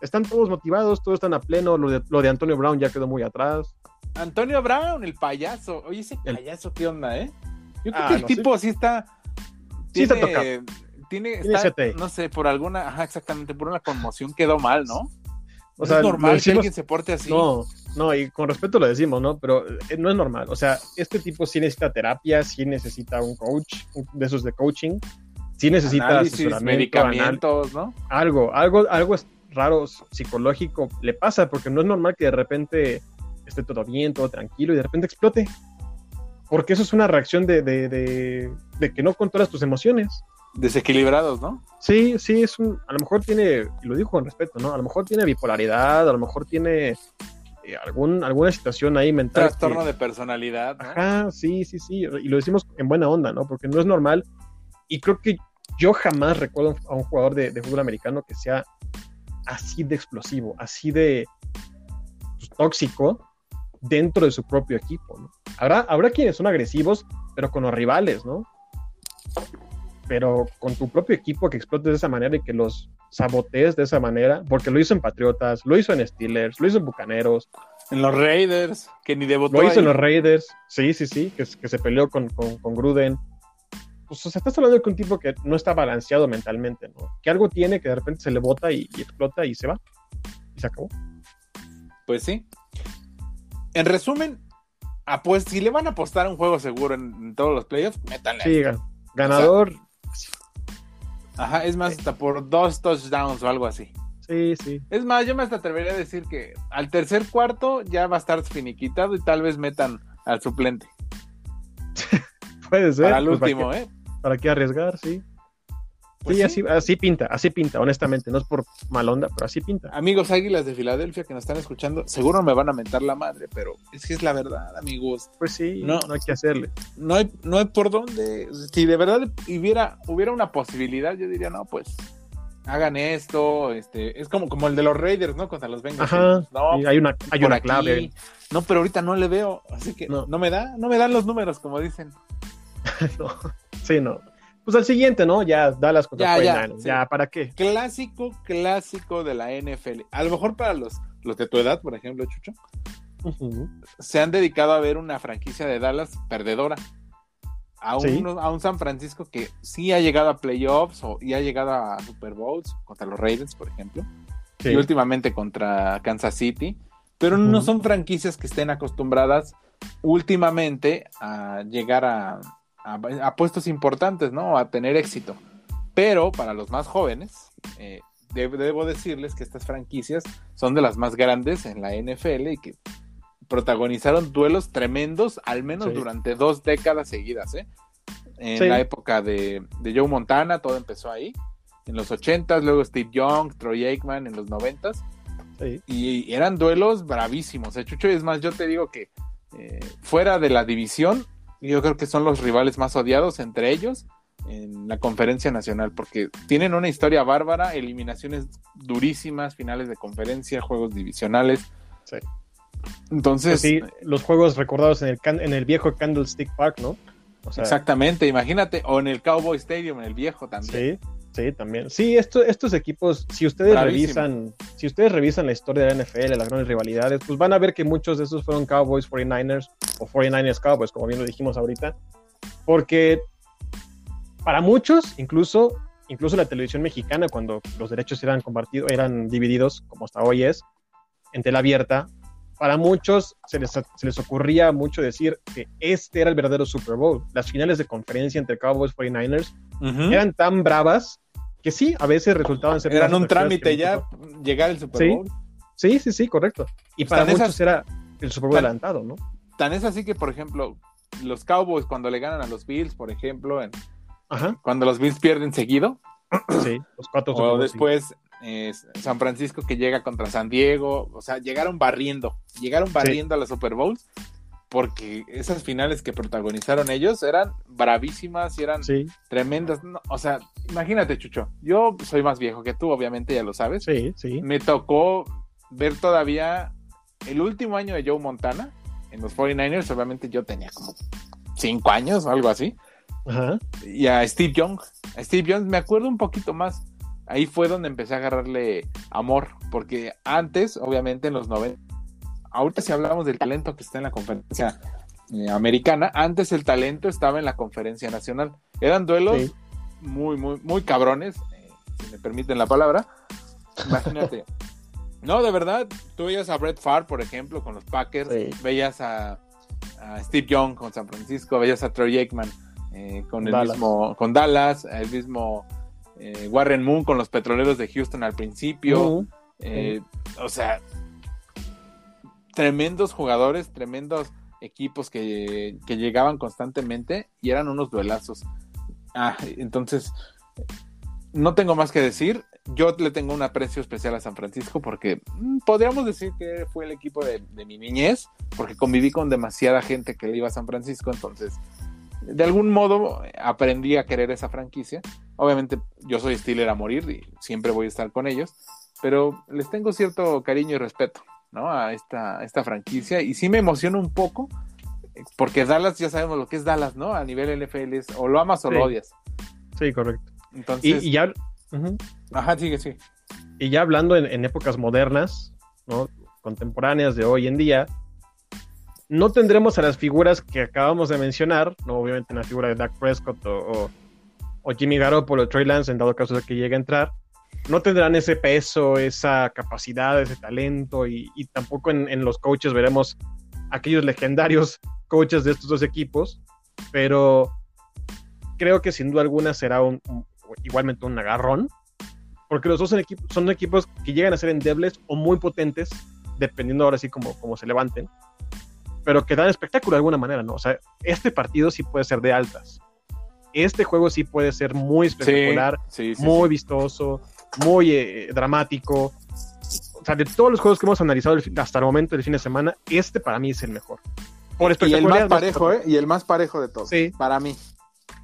están todos motivados, todos están a pleno. Lo de, lo de Antonio Brown ya quedó muy atrás. Antonio Brown, el payaso. Oye, ese El- payaso, ¿qué onda, eh? Yo creo Ah, que el no tipo sí está. Sí está tiene, tocado. tiene, Tiene está, no sé, por alguna, ajá, exactamente, por una conmoción quedó mal, ¿no? O sea, es normal que alguien se porte así. No, no, y con respeto lo decimos, ¿no? Pero eh, no es normal. O sea, este tipo sí necesita terapia, sí necesita un coach, de esos de coaching, sí necesita Análisis, asesoramiento, anal- medicamentos, ¿no? algo, algo, algo es raro psicológico le pasa, porque no es normal que de repente esté todo bien, todo tranquilo y de repente explote. Porque eso es una reacción de, de, de, de que no controlas tus emociones. Desequilibrados, ¿no? Sí, sí, es un, a lo mejor tiene, y lo digo con respeto, ¿no? A lo mejor tiene bipolaridad, a lo mejor tiene eh, algún, alguna situación ahí mental. Trastorno que- de personalidad, ¿no? Ajá, sí, sí, sí, y lo decimos en buena onda, ¿no? Porque no es normal, y creo que yo jamás recuerdo a un jugador de, de fútbol americano que sea así de explosivo, así de pues, tóxico dentro de su propio equipo, ¿no? Habrá, habrá quienes son agresivos, pero con los rivales, ¿no? Pero con tu propio equipo que explotes de esa manera y que los sabotees de esa manera, porque lo hizo en Patriotas, lo hizo en Steelers, lo hizo en Bucaneros, En los Raiders, que ni debutó. lo hizo en los Raiders, sí, sí, sí, que, que se peleó con, con, con Gruden. Pues, o sea, estás hablando de un tipo que no está balanceado mentalmente, ¿no? Que algo tiene que de repente se le bota y, y explota y se va. Y se acabó. Pues sí. En resumen, pues si le van a apostar a un juego seguro en, en todos los playoffs, métanle. Sí, gan- ganador. Ajá, es más, hasta por dos touchdowns o algo así. Sí, sí. Es más, yo me hasta atrevería a decir que al tercer cuarto ya va a estar finiquitado y tal vez metan al suplente. Puede ser. el pues, último, ¿para, ¿eh? para qué arriesgar? Sí. Pues sí, sí. Así, así pinta, así pinta, honestamente. No es por mal onda, pero así pinta. Amigos Águilas de Filadelfia que nos están escuchando, seguro me van a mentar la madre, pero es que es la verdad, amigos. Pues sí, No. no, hay que hacerle. No hay, no hay por dónde. Si de verdad hubiera, hubiera una posibilidad, yo diría, no, pues hagan esto. Este, es como, como el de los Raiders, ¿no? Contra los Bengals. Ajá. No, sí, hay una, hay por una clave. No, pero ahorita no le veo, así que no, No. me da, no me dan los números, como dicen. No. Sí, no. Pues al siguiente, ¿no? Ya Dallas contra Ya, ya, 49ers. sí. ya, ¿para qué? Clásico, clásico de la NFL. A lo mejor para los, los de tu edad, por ejemplo, Chucho, se han dedicado a ver una franquicia de Dallas perdedora. A un, Sí. a un San Francisco que sí ha llegado a playoffs o, y ha llegado a Super Bowls contra los Raiders, por ejemplo, Sí. y últimamente contra Kansas City, pero no son franquicias que estén acostumbradas últimamente a llegar a, a- a puestos importantes, ¿no? A tener éxito. Pero para los más jóvenes, eh, deb- debo decirles que estas franquicias son de las más grandes en la NFL y que protagonizaron duelos tremendos, al menos Sí. durante dos décadas seguidas, ¿eh? En Sí. la época de, de Joe Montana, todo empezó ahí. En los 80s, luego Steve Young, Troy Aikman en los 90s. Sí. Y eran duelos bravísimos. ¿eh, Chucho? Es más, yo te digo que eh, fuera de la división, yo creo que son los rivales más odiados entre ellos en la conferencia nacional, porque tienen una historia bárbara, eliminaciones durísimas, finales de conferencia, juegos divisionales. Sí. Entonces, Pues sí, los juegos recordados en el, can- en el viejo Candlestick Park, ¿no? O sea, exactamente, imagínate, o en el Cowboy Stadium, en el viejo también. Sí, sí, también. Sí, esto, estos equipos, si ustedes Bravísimo. revisan, si ustedes revisan la historia de la NFL, las grandes rivalidades, pues van a ver que muchos de esos fueron Cowboys 49ers o 49ers Cowboys, como bien lo dijimos ahorita, porque para muchos, incluso, incluso la televisión mexicana, cuando los derechos eran compartidos, eran divididos, como hasta hoy es, en tela abierta, para muchos se les, se les ocurría mucho decir que este era el verdadero Super Bowl. Las finales de conferencia entre Cowboys y 49ers Ujú. eran tan bravas que sí, a veces resultaban ser Eran un trámite ya llegar al Super. Bowl. Sí, sí, sí, correcto. Y Pues para muchos esas- era el Super Bowl tan- adelantado, ¿no? Tan es así que, por ejemplo, los Cowboys cuando le ganan a los Bills, por ejemplo, en, Ajá. Cuando los Bills pierden seguido. Sí, los cuatro. O después eh, San Francisco que llega contra San Diego. O sea, llegaron barriendo. Llegaron barriendo a la Super Bowls. Porque esas finales que protagonizaron ellos eran bravísimas y eran Sí, tremendas. No, o sea, imagínate, Chucho. Yo soy más viejo que tú, obviamente, ya lo sabes. sí, sí. Me tocó ver todavía el último año de Joe Montana en los 49ers. Obviamente yo tenía como cinco años o algo así. Ajá. Y a Steve Young. A Steve Young me acuerdo un poquito más. Ahí fue donde empecé a agarrarle amor. Porque antes, obviamente, en los 90, ahorita si hablamos del talento que está en la conferencia eh, americana, antes el talento estaba en la conferencia nacional. Eran duelos Sí. muy, muy, muy cabrones, eh, si me permiten la palabra. Imagínate. no, de verdad, tú veías a Brett Favre, por ejemplo, con los Packers, Sí. veías a, a Steve Young con San Francisco, veías a Troy Aikman eh, con el Dallas. mismo, con Dallas, el mismo eh, Warren Moon con los Petroleros de Houston al principio. Eh, o sea, tremendos jugadores, tremendos equipos que, que llegaban constantemente y eran unos duelazos. Ah, entonces, no tengo más que decir. Yo le tengo un aprecio especial a San Francisco porque mm, podríamos decir que fue el equipo de, de mi niñez, porque conviví con demasiada gente que le iba a San Francisco, entonces de algún modo aprendí a querer esa franquicia. Obviamente yo soy Steeler a morir y siempre voy a estar con ellos, pero les tengo cierto cariño y respeto, ¿no? A esta, esta franquicia y sí me emociona un poco porque Dallas ya sabemos lo que es Dallas, ¿no? A nivel NFL es o lo amas o Sí. lo odias. Sí, correcto. Y, Entonces, y ya, ujú. ajá, sigue, sí. y ya hablando en, en épocas modernas, ¿no? contemporáneas de hoy en día, no tendremos a las figuras que acabamos de mencionar, no obviamente una figura de Dak Prescott o, o, Jimmy Garoppolo o Trey Lance en dado caso de que llegue a entrar, no tendrán ese peso, esa capacidad, ese talento y, tampoco en, los coaches veremos aquellos legendarios coaches de estos dos equipos, pero creo que sin duda alguna será igualmente un agarrón, porque los dos son, equipos son equipos que llegan a ser endebles o muy potentes, dependiendo ahora sí como, como se levanten, pero que dan espectáculo de alguna manera, ¿no? O sea, este partido sí puede ser de altas. Este juego sí puede ser muy espectacular, Sí, sí, sí, muy sí. vistoso, muy eh, dramático. O sea, de todos los juegos que hemos analizado el hasta el momento del fin de semana, este para mí es el mejor. Por Y el más parejo, ¿eh? Y el más parejo de todos. Sí. Para mí.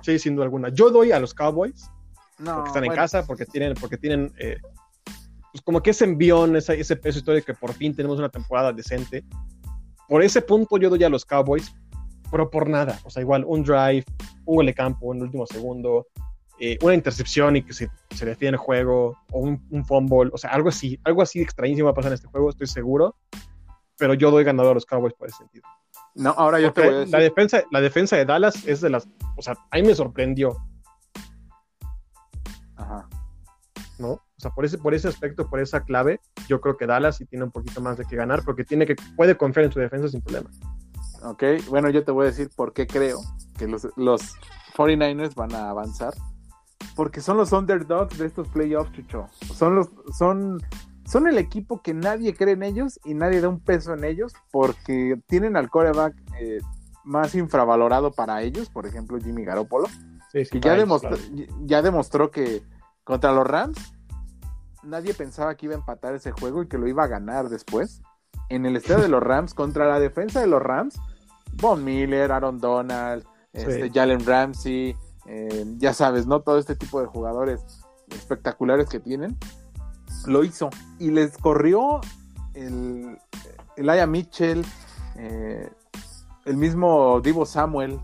Sí, sin duda alguna. Yo doy a los Cowboys, No, porque están en casa, porque tienen, porque tienen eh, pues como que ese envión, esa- ese peso histórico que por fin tenemos una temporada decente. Por ese punto yo doy a los Cowboys, pero por nada. O sea, igual un drive, un gol de campo en el último segundo, eh, una intercepción y que se, se define el juego, o un, un fumble, o sea, algo así, algo así extrañísimo va a pasar en este juego, estoy seguro. Pero yo doy ganador a los Cowboys por ese sentido. No, ahora yo te Porque voy a decir. la, defensa, la defensa de Dallas es de las. O sea, a mí me sorprendió. Ajá. ¿no? O sea, por ese, por ese aspecto, por esa clave, yo creo que Dallas sí tiene un poquito más de que ganar, porque tiene que, puede confiar en su defensa sin problema. Ok, bueno, yo te voy a decir por qué creo que los, los 49ers van a avanzar. Porque son los underdogs de estos playoffs, Chucho. Son los, son, son el equipo que nadie cree en ellos y nadie da un peso en ellos porque tienen al coreback eh, más infravalorado para ellos, por ejemplo Jimmy Garoppolo, Sí, sí, que ya demostró, claro. ya demostró que contra los Rams nadie pensaba que iba a empatar ese juego y que lo iba a ganar después. En el estadio de los Rams, contra la defensa de los Rams, Von Miller, Aaron Donald, este. Jalen Ramsey, eh, ya sabes, ¿no? Todo este tipo de jugadores espectaculares que tienen, lo hizo. Y les corrió el Elijah Mitchell, eh, el mismo Divo Samuel,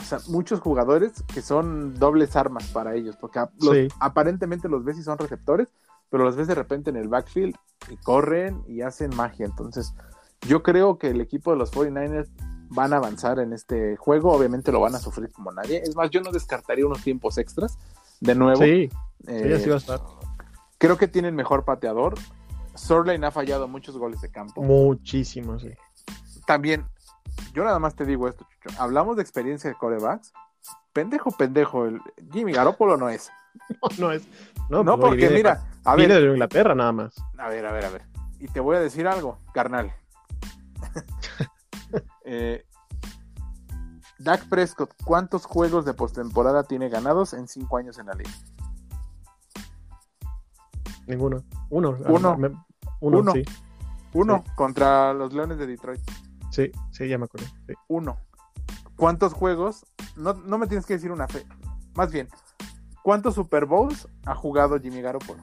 o sea, muchos jugadores que son dobles armas para ellos, porque a- los- Sí. aparentemente los ves y son receptores, pero los ves de repente en el backfield y corren y hacen magia. Entonces, yo creo que el equipo de los 49ers van a avanzar en este juego, obviamente lo van a sufrir como nadie. Es más, yo no descartaría unos tiempos extras. De nuevo, Sí, Eh, sí, va a estar. creo que tienen mejor pateador. Sorlane ha fallado muchos goles de campo. Muchísimo, sí. También, yo nada más te digo esto, Chucho. Hablamos de experiencia de corebacks. Pendejo, pendejo. El Jimmy Garoppolo no es. No, no es. No, No, pues, porque mira, a viene ver, de Inglaterra nada más. a ver, a ver, a ver. Y te voy a decir algo, carnal. Eh, Dak Prescott, ¿cuántos juegos de postemporada tiene ganados en cinco años en la liga? Ninguno. Uno. Uno. Me- Uno, Uno. sí. Uno contra los Leones de Detroit. Sí, sí, ya me acuerdo. sí. Uno. ¿Cuántos juegos? No, no me tienes que decir una fe. Más bien, ¿cuántos Super Bowls ha jugado Jimmy Garoppolo?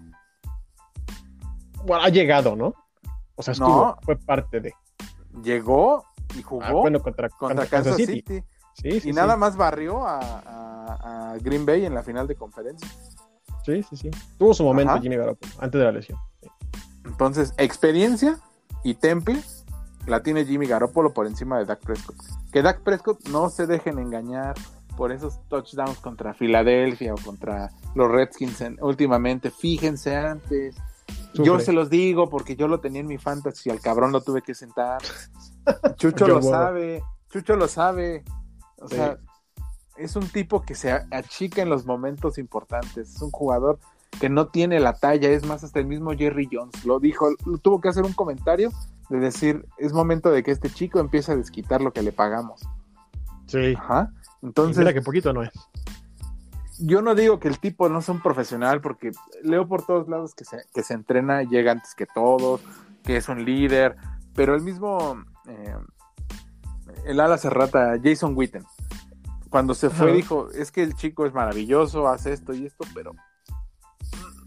Bueno, ha llegado, ¿no? O sea, estuvo, No. fue parte de. Llegó y jugó Ah, bueno, contra, contra Kansas City. Sí, sí, y nada más barrió a, a- a Green Bay en la final de conferencia. Sí, sí, sí. Tuvo su momento Ajá. Jimmy Garoppolo, antes de la lesión. Entonces, experiencia y temple la tiene Jimmy Garoppolo por encima de Dak Prescott. Que Dak Prescott no se dejen engañar por esos touchdowns contra Filadelfia o contra los Redskins en- últimamente. Fíjense antes. Yo se los digo porque yo lo tenía en mi fantasy y al cabrón lo tuve que sentar. Chucho lo sabe. Chucho lo sabe. O Sí. sea, es un tipo que se achica en los momentos importantes. Es un jugador que no tiene la talla. Es más, hasta el mismo Jerry Jones lo dijo. lo- tuvo que hacer un comentario de decir: es momento de que este chico empiece a desquitar lo que le pagamos. Sí. Ajá. Entonces, mira que poquito no es. yo no digo que el tipo no sea un profesional, porque leo por todos lados que se, que se entrena, llega antes que todos, que es un líder, pero el mismo, eh, el ala cerrata, Jason Witten, cuando se fue dijo, es que el chico es maravilloso, hace esto y esto, pero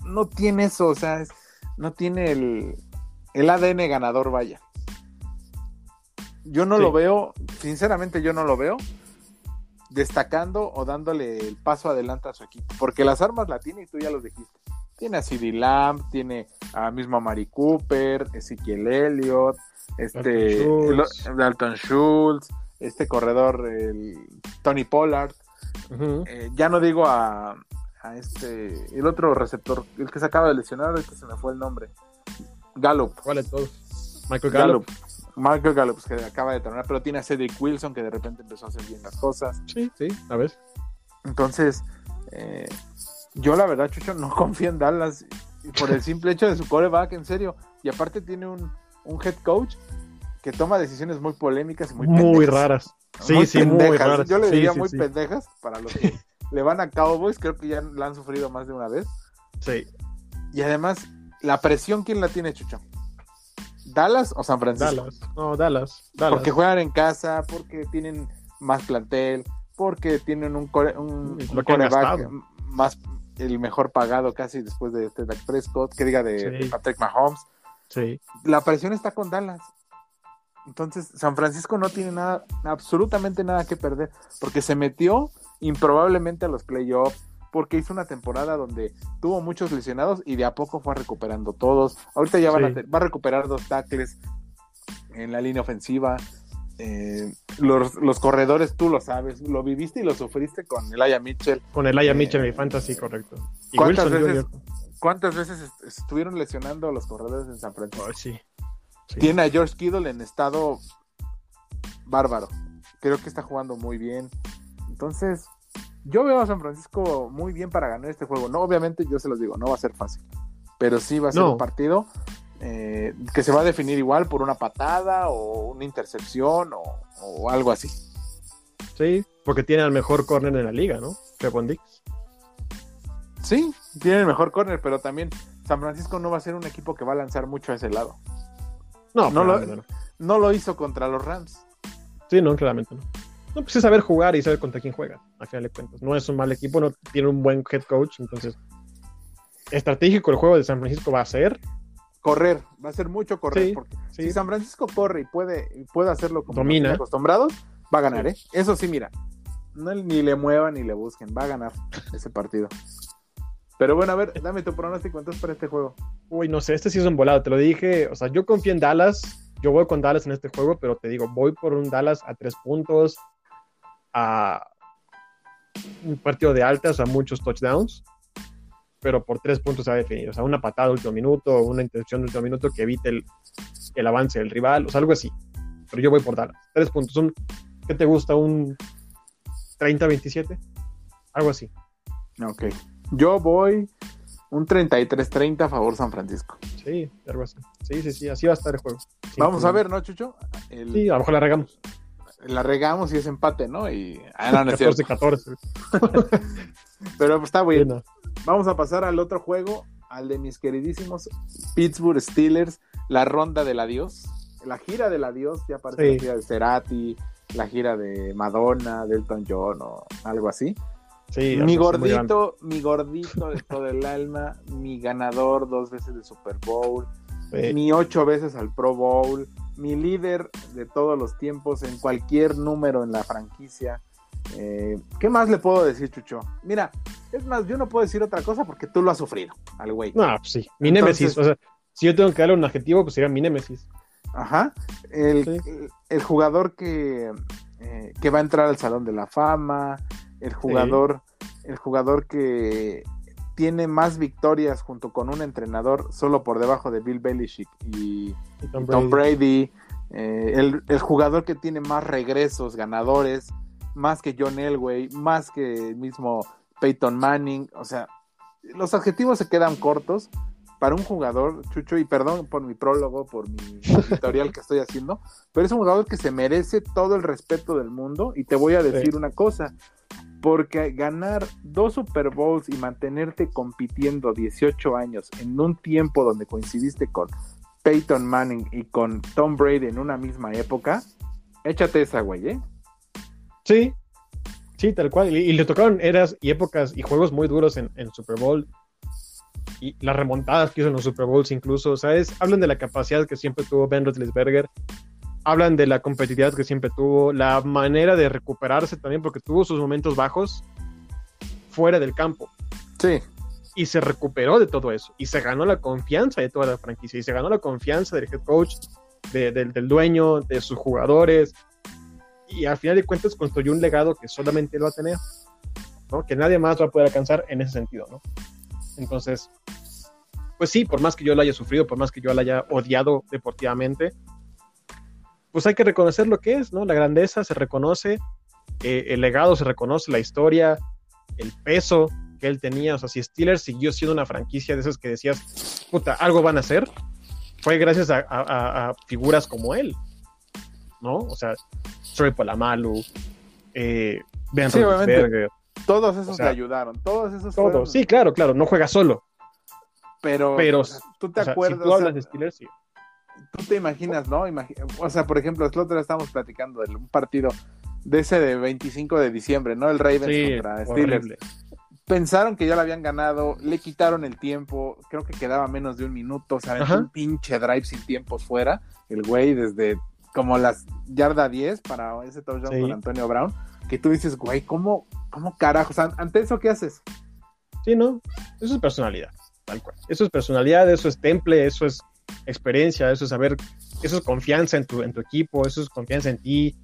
no tiene eso, o sea, es- no tiene el, el ADN ganador, vaya. Yo no Sí. lo veo, sinceramente yo no lo veo destacando o dándole el paso adelante a su equipo, porque las armas la tiene y tú ya los dijiste. Tiene a CD Lamb, tiene a mismo a Mari Cooper, Ezequiel Elliott, este Dalton Schultz. el- Dalton Schultz, este corredor el Tony Pollard, eh, ya no digo a, a este el otro receptor, el que se acaba de lesionar, ahorita se me fue el nombre. Gallup. ¿Cuál de todos? Michael Gallup. Gallup. Michael Gallup, que acaba de terminar, pero tiene a Cedric Wilson, que de repente empezó a hacer bien las cosas. Sí, sí, a ver. Entonces, eh, yo la verdad, Chucho, no confío en Dallas por el simple hecho de su coreback, en serio. Y aparte tiene un, un head coach que toma decisiones muy polémicas y muy, Muy, pendejas. raras. Sí, Muy sí, muy pendejas. raras. Yo le Sí, diría sí, muy sí. pendejas para los que le van a Cowboys, creo que ya la han sufrido más de una vez. Sí, Y además, la presión, ¿quién la tiene, Chucho? ¿Dallas o San Francisco? Dallas. No, Dallas. Dallas. Porque juegan en casa, porque tienen más plantel, porque tienen un, core- un, coreback más el mejor pagado casi después de este Dak Prescott, que diga de, Sí. de Patrick Mahomes. Sí. La presión está con Dallas. Entonces, San Francisco no tiene nada, absolutamente nada que perder, porque se metió improbablemente a los playoffs, porque hizo una temporada donde tuvo muchos lesionados y de a poco fue recuperando todos. Ahorita ya van a Sí. va a recuperar dos tackles en la línea ofensiva. Eh, los, los corredores, tú lo sabes, lo viviste y lo sufriste con Elijah Mitchell. Con el Aya Eh, Mitchell mi fantasy, correcto. Y ¿Cuántas Wilson veces, Jr. ¿Cuántas veces est- estuvieron lesionando a los corredores en San Francisco? Sí. Sí. Tiene a George Kittle en estado bárbaro. Creo que está jugando muy bien. Entonces, yo veo a San Francisco muy bien para ganar este juego. No, obviamente, yo se los digo, no va a ser fácil. Pero sí va a ser No. un partido eh, que se va a definir igual por una patada o una intercepción o, o algo así. Sí, porque tiene al mejor corner en la liga, ¿no? Trevon Dix. Sí, tiene el mejor corner, pero también San Francisco no va a ser un equipo que va a lanzar mucho a ese lado. No, No lo- claramente no. No lo hizo contra los Rams. Sí, no, claramente no. No, pues es saber jugar y saber contra quién juega, a final de cuentas. No es un mal equipo, no tiene un buen head coach, entonces estratégico el juego de San Francisco va a ser. Correr, va a ser mucho correr. Sí, porque Sí, Si San Francisco corre y puede, puede hacerlo como Domina. acostumbrados, va a ganar, ¿eh? Eso sí, mira. No, ni le muevan ni le busquen, va a ganar ese partido. Pero bueno, a ver, dame tu pronóstico entonces para este juego. Uy, no sé, este sí es un volado, te lo dije. O sea, yo confío en Dallas, yo voy con Dallas en este juego, pero te digo, voy por un Dallas a tres puntos, a un partido de altas, a muchos touchdowns, pero por tres puntos se va a definir. O sea, una patada de último minuto, una intercepción de último minuto que evite el, el avance del rival, o sea, algo así. Pero yo voy por Dallas. Tres puntos, un, ¿qué te gusta? ¿Un 30-27? Algo así. Ok. Yo voy un 33-30 a favor San Francisco. Sí, algo así. Sí, sí, sí, así va a estar el juego. Sin Vamos a ver, ¿no, Chucho? El, Sí, a lo mejor la regamos. La regamos y es empate, ¿no? Y ah, no, no es 14-14. Pero está bueno. Vamos a pasar al otro juego, al de mis queridísimos Pittsburgh Steelers, la ronda del adiós. La gira del adiós, ya parece Sí. la gira de Cerati, la gira de Madonna, Delton John o algo así. Sí, mi gordito, mi gordito de todo el alma, mi ganador dos veces de Super Bowl, Sí. mi ocho veces al Pro Bowl, mi líder de todos los tiempos en cualquier número en la franquicia. Eh, ¿Qué más le puedo decir, Chucho? Mira, es más, yo no puedo decir otra cosa porque tú lo has sufrido al güey. No, pues sí. Mi Entonces- némesis. O sea, si yo tengo que darle un adjetivo, pues sería mi némesis. Ajá. El, Sí. el- el jugador que, eh, que va a entrar al Salón de la Fama, el jugador, el jugador que tiene más victorias junto con un entrenador solo por debajo de Bill Belichick y Y Tom Tom Brady. Brady, eh, el, el jugador que tiene más regresos ganadores, más que John Elway, más que el mismo Peyton Manning, o sea, los adjetivos se quedan cortos para un jugador, Chucho, y perdón por mi prólogo, por mi editorial que estoy haciendo, pero es un jugador que se merece todo el respeto del mundo y te voy a decir Sí. una cosa, porque ganar dos Super Bowls y mantenerte compitiendo 18 años en un tiempo donde coincidiste con Peyton Manning y con Tom Brady en una misma época, échate esa, güey, ¿eh? Sí, sí, tal cual. Y, y le tocaron eras y épocas y juegos muy duros en, en Super Bowl. Y las remontadas que hizo en los Super Bowls incluso, ¿sabes? Hablan de la capacidad que siempre tuvo Ben Roethlisberger. Hablan de la competitividad que siempre tuvo, la manera de recuperarse también, porque tuvo sus momentos bajos fuera del campo. Sí, Y se recuperó de todo eso. Y se ganó la confianza de toda la franquicia. Y se ganó la confianza del head coach, de- del- del dueño, de sus jugadores. Y al final de cuentas construyó un legado que solamente él va a tener. ¿no? Que nadie más va a poder alcanzar en ese sentido. ¿no? Entonces, pues sí, por más que yo lo haya sufrido, por más que yo lo haya odiado deportivamente, pues hay que reconocer lo que es, ¿no? La grandeza se reconoce, eh, el legado se reconoce, la historia, el peso que él tenía. O sea, si Steelers siguió siendo una franquicia de esas que decías, puta, algo van a hacer, fue gracias a, a- a- a figuras como él, ¿no? O sea, Troy Polamalu, eh, Ben Sí, obviamente. Todos esos O sea, le ayudaron, todos esos todo. fueron- Sí, claro, claro, no juega solo. pero, pero, o sea, tú te O sea, acuerdas, si tú hablas de Steelers, sí. tú te imaginas, ¿no? Imagi- o sea, por ejemplo, el otro día estábamos platicando de un partido de ese de 25 de diciembre, ¿no? El Ravens Sí, contra Steelers. horrible. pensaron que ya lo habían ganado, le quitaron el tiempo, creo que quedaba menos de un minuto, o sea, un pinche drive sin tiempos fuera, el güey desde como las yarda 10 para ese touchdown Sí. con Antonio Brown, que tú dices, güey, ¿cómo, cómo carajos? An- Ante eso, ¿qué haces? Sí, ¿no? Eso es personalidad, tal cual. Eso es personalidad, eso es temple, eso es experiencia, eso es saber, eso es confianza en tu, en tu equipo, eso es confianza en ti.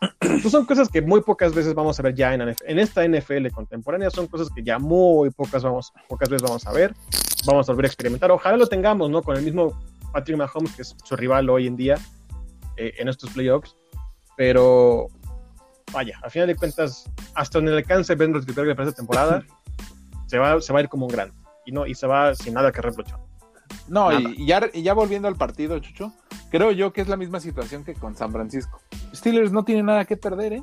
Pues son cosas que muy pocas veces vamos a ver ya en, en esta NFL contemporánea, son cosas que ya muy pocas, vamos, pocas veces vamos a ver, vamos a volver a experimentar. Ojalá lo tengamos, ¿no? Con el mismo Patrick Mahomes, que es su rival hoy en día eh, en estos playoffs, pero vaya, a final de cuentas, hasta en el alcance de Ben Roethlisberger para esta temporada, se va, se va a ir como un gran y no y se va sin nada que reprochar. No, Nada. y, y ya, y ya volviendo al partido, Chucho, creo yo que es la misma situación que con San Francisco. Steelers no tiene nada que perder, ¿eh?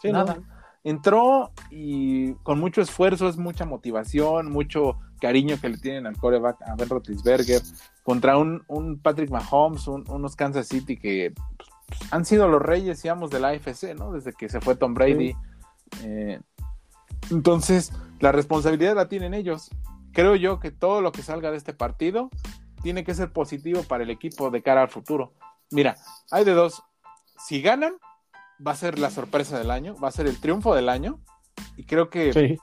Sí, Nada. ¿no? Entró y con mucho esfuerzo, es mucha motivación, mucho cariño que le tienen al coreback, a Ben Roethlisberger, contra un, un Patrick Mahomes, un- unos Kansas City que han sido los reyes, digamos, de la AFC, ¿no? Desde que se fue Tom Brady. Eh, entonces, la responsabilidad la tienen ellos. Creo yo que todo lo que salga de este partido tiene que ser positivo para el equipo de cara al futuro. Mira, hay de dos. Si ganan, va a ser la sorpresa del año, va a ser el triunfo del año. Y creo que, Sí,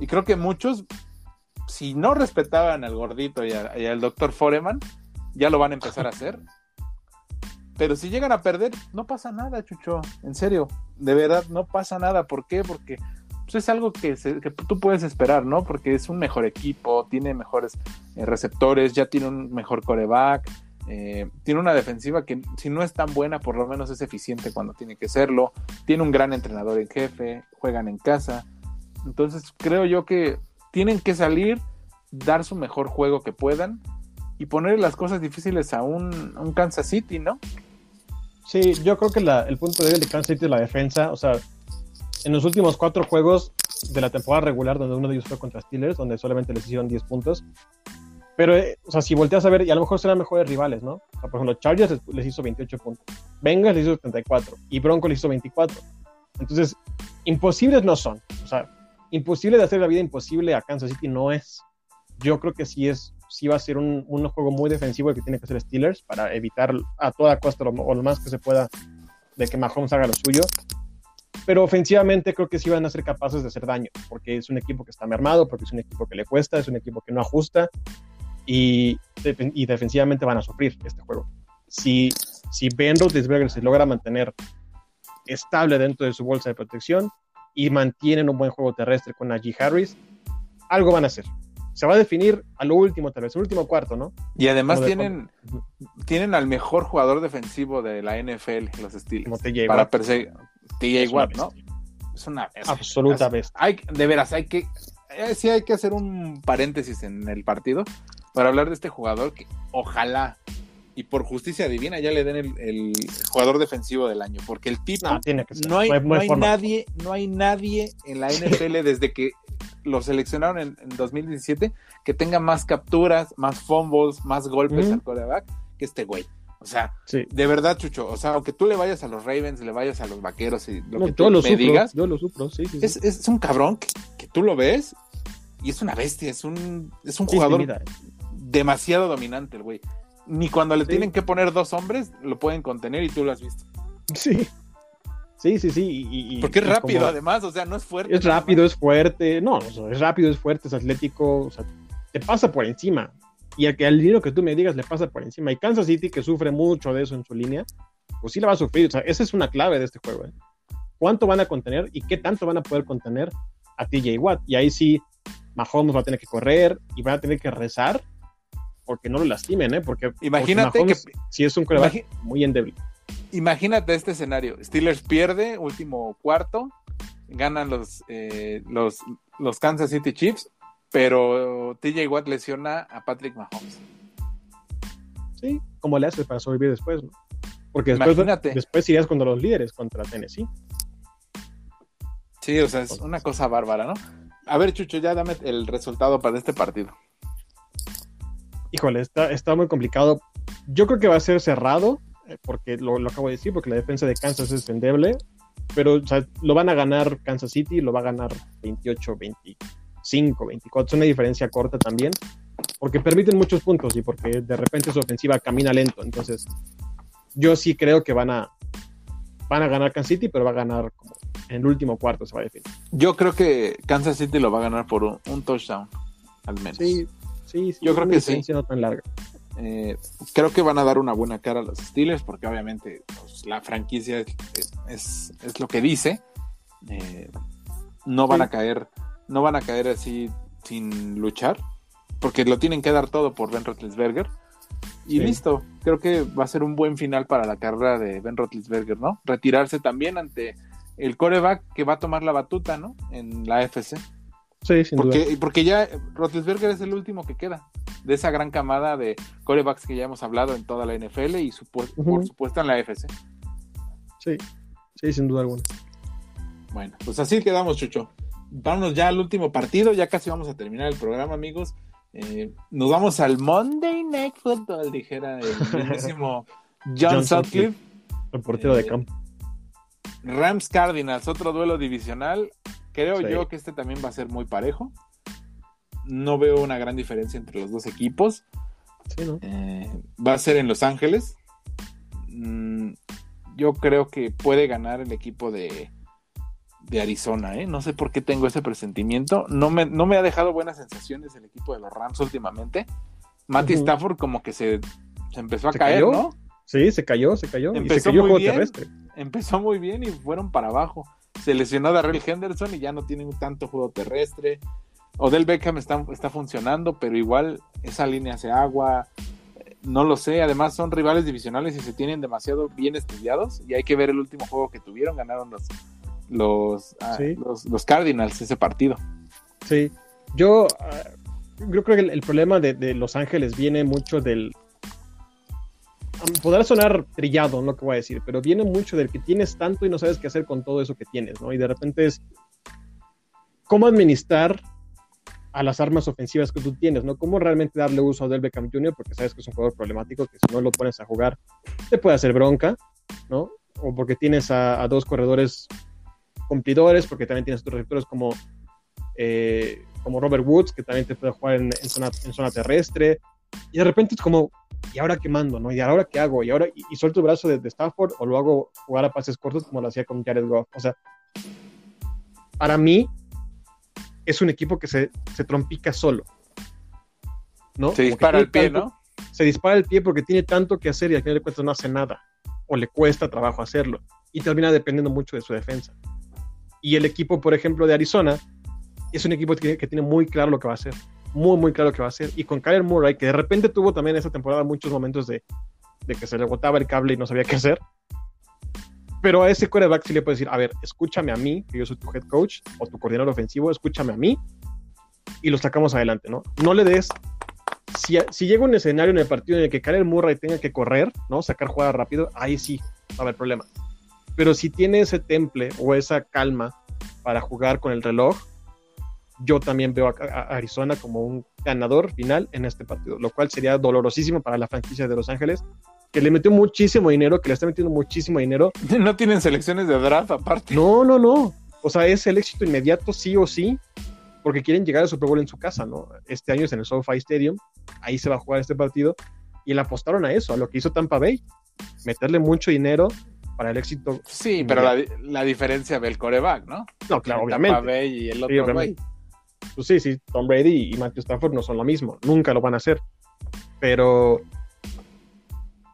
y creo que muchos, si no respetaban al gordito y, a- y al doctor Foreman, ya lo van a empezar a hacer. Pero si llegan a perder, no pasa nada, Chucho. En serio, de verdad, no pasa nada. ¿Por qué? Porque pues, es algo que, se- tú puedes esperar, ¿no? Porque es un mejor equipo, tiene mejores eh, receptores, ya tiene un mejor coreback, eh, tiene una defensiva que si no es tan buena, por lo menos es eficiente cuando tiene que serlo, tiene un gran entrenador en jefe, juegan en casa. Entonces creo yo que tienen que salir, dar su mejor juego que puedan y poner las cosas difíciles a un, Kansas City, ¿no? Sí, yo creo que el punto débil de Kansas City es la defensa. O sea, en los últimos cuatro juegos de la temporada regular, donde uno de ellos fue contra Steelers, donde solamente les hicieron 10 puntos. Pero, eh, o sea, si volteas a ver, y a lo mejor serán mejores rivales, ¿no? O sea, por ejemplo, Chargers les, les hizo 28 puntos, Bengals les hizo 74 y Broncos les hizo 24. Entonces, imposibles no son. O sea, imposible de hacer la vida imposible a Kansas City no es. Yo creo que sí es, sí va a ser un, un juego muy defensivo el que tiene que hacer Steelers para evitar a toda costa lo, o lo más que se pueda de que Mahomes haga lo suyo. Pero ofensivamente creo que sí van a ser capaces de hacer daño, porque es un equipo que está mermado, porque es un equipo que le cuesta, es un equipo que no ajusta y, y defensivamente van a sufrir este juego. Si, si Ben Roethlisberger se logra mantener estable dentro de su bolsa de protección y mantienen un buen juego terrestre con Najee Harris, algo van a hacer. Se va a definir a lo último, tal vez, el último cuarto, ¿no? Y además tienen, tienen al mejor jugador defensivo de la NFL, los Steelers. Como TJ para perseguir. TJ Watt, ¿no? bestia. Es una es- Absoluta es- bestia. Hay, de veras, hay que. eh, sí, hay que hacer un paréntesis en el partido para hablar de este jugador que ojalá y por justicia divina ya le den el, el jugador defensivo del año, porque el tipo. No, tiene que ser. No hay, No hay- no nadie, no hay nadie en la NFL desde que lo seleccionaron en, en 2017 que tenga más capturas, más fumbles, más golpes Ujú. al quarterback que este güey. O sea, Sí. de verdad, Chucho, o sea, aunque tú le vayas a los Ravens, le vayas a los vaqueros y lo No, que tú lo me sufro, digas, yo lo sufro, sí, sí, sí. es, un cabrón que, que tú lo ves y es una bestia, es un, es un jugador demasiado dominante el güey. Ni cuando le tienen que poner dos hombres lo pueden contener y tú lo has visto. Sí. Sí, sí, sí. y- y- Porque es y rápido, como- además, o sea, no es fuerte. Es rápido, es fuerte. No, es rápido, es fuerte, es atlético. O sea, te pasa por encima. Y al que al dinero que tú me digas le pasa por encima. Y Kansas City, que sufre mucho de eso en su línea, pues sí la va a sufrir. O sea, esa es una clave de este juego. ¿eh? ¿Cuánto van a contener y qué tanto van a poder contener a TJ Watt? Y ahí sí, Mahomes va a tener que correr y van a tener que rezar porque no lo lastimen, ¿eh? Porque, porque Imagínate Mahomes, que- si es un coreback muy endeble. Imagínate este escenario. Steelers pierde, último cuarto, ganan los, eh, los, los Kansas City Chiefs, pero TJ Watt lesiona a Patrick Mahomes. Sí, ¿cómo le haces para sobrevivir después? no? Porque después, Imagínate. después irías contra los líderes, contra Tennessee. Sí, o sea, es una cosa bárbara, ¿no? A ver, Chucho, ya dame el resultado para este partido. Híjole, está, está muy complicado. Yo creo que va a ser cerrado, porque lo, lo acabo de decir, porque la defensa de Kansas es endeble, pero o sea, lo van a ganar Kansas City, lo va a ganar 28, 25, 24. Es una diferencia corta también, porque permiten muchos puntos y porque de repente su ofensiva camina lento. Entonces, yo sí creo que van a, van a ganar Kansas City, pero va a ganar como en el último cuarto, se va a definir. Yo creo que Kansas City lo va a ganar por un, un touchdown, al menos. Sí, sí, sí. Yo creo que sí. no tan larga. Eh, creo que van a dar una buena cara a los Steelers porque obviamente pues, la franquicia es, es- es lo que dice. Eh, no van Sí. a caer, no van a caer así sin luchar porque lo tienen que dar todo por Ben Roethlisberger. Y Sí. listo, creo que va a ser un buen final para la carrera de Ben Roethlisberger, ¿no? Retirarse también ante el coreback que va a tomar la batuta, ¿no? En la AFC. Sí, sin duda. Porque, porque ya Roethlisberger es el último que queda de esa gran camada de corebacks que ya hemos hablado en toda la NFL y por supuesto en la AFC. Sí, sí, sin duda alguna. Bueno, pues así quedamos, Chucho. Vámonos ya al último partido, ya casi vamos a terminar el programa, amigos. Eh, nos vamos al Monday Night Football, dijera el mismísimo John, John Sutcliffe. El portero de Eh, campo. Rams Cardinals, otro duelo divisional. Creo Sí. yo que este también va a ser muy parejo. No veo una gran diferencia entre los dos equipos. Sí, ¿no? Eh, va a ser en Los Ángeles. Mm, yo creo que puede ganar el equipo de, de Arizona. ¿eh? No sé por qué tengo ese presentimiento. No me, no me ha dejado buenas sensaciones el equipo de los Rams últimamente. Matty. Stafford como que se, se empezó a ¿Se caer, cayó? ¿no? Sí, se cayó, se cayó. y se Empezó cayó muy juego bien. terrestre. Empezó muy bien y fueron para abajo. Se lesionó Darrell Henderson y ya no tienen tanto juego terrestre. Odell Beckham está, está funcionando, pero igual esa línea hace agua. No lo sé, además son rivales divisionales y se tienen demasiado bien estudiados. Y hay que ver el último juego que tuvieron. Ganaron los, los, ah, los, los Cardinals ese partido. Sí. Yo, ah, yo creo que el, el problema de, de Los Ángeles viene mucho del. podrá sonar trillado lo que voy a decir, pero viene mucho del que tienes tanto y no sabes qué hacer con todo eso que tienes, ¿no? Y de repente es cómo administrar a las armas ofensivas que tú tienes, ¿no? Cómo realmente darle uso a Del Beckham Jr., porque sabes que es un jugador problemático, que si no lo pones a jugar, te puede hacer bronca, ¿no? O porque tienes a, dos corredores cumplidores, porque también tienes otros receptores como, eh, como Robert Woods, que también te puede jugar en, zona, terrestre, y de repente es como, ¿y ahora qué mando? ¿no? ¿Y ahora qué hago? ¿Y ahora y, suelto el brazo de, de, Stafford o lo hago jugar a pases cortos como lo hacía con Jared Goff? O sea, para mí, es un equipo que se, se trompica solo. ¿no? Se dispara el pie, ¿no? Se dispara el pie porque tiene tanto que hacer y al final de cuentas no hace nada. O le cuesta trabajo hacerlo. Y termina dependiendo mucho de su defensa. Y el equipo, por ejemplo, de Arizona, es un equipo que, tiene muy claro lo que va a hacer. Muy, muy claro lo que va a hacer. Y con Kyler Murray, que de repente tuvo también esa temporada muchos momentos de, de que se le botaba el cable y no sabía qué hacer. Pero a ese quarterback sí le puedes decir, a ver, escúchame a mí, que yo soy tu head coach o tu coordinador ofensivo, escúchame a mí y lo sacamos adelante, ¿no? No le des... Si, si llega un escenario en el partido en el que Kyle Murray tenga que correr, ¿no? Sacar jugada rápido, ahí sí va a haber problema. Pero si tiene ese temple o esa calma para jugar con el reloj, yo también veo a, Arizona como un ganador final en este partido, lo cual sería dolorosísimo para la franquicia de Los Ángeles, que le metió muchísimo dinero, que le está metiendo muchísimo dinero. No tienen selecciones de draft aparte. No, no, no. O sea, es el éxito inmediato, sí o sí, porque quieren llegar al Super Bowl en su casa, ¿no? Este año es en el SoFi Stadium, ahí se va a jugar este partido, y le apostaron a eso, a lo que hizo Tampa Bay, meterle mucho dinero para el éxito. Sí, pero la, diferencia del coreback, ¿no? No, claro, obviamente. Tampa Bay y el otro sí, Pues sí, sí, Tom Brady y Matthew Stafford no son lo mismo, nunca lo van a hacer. Pero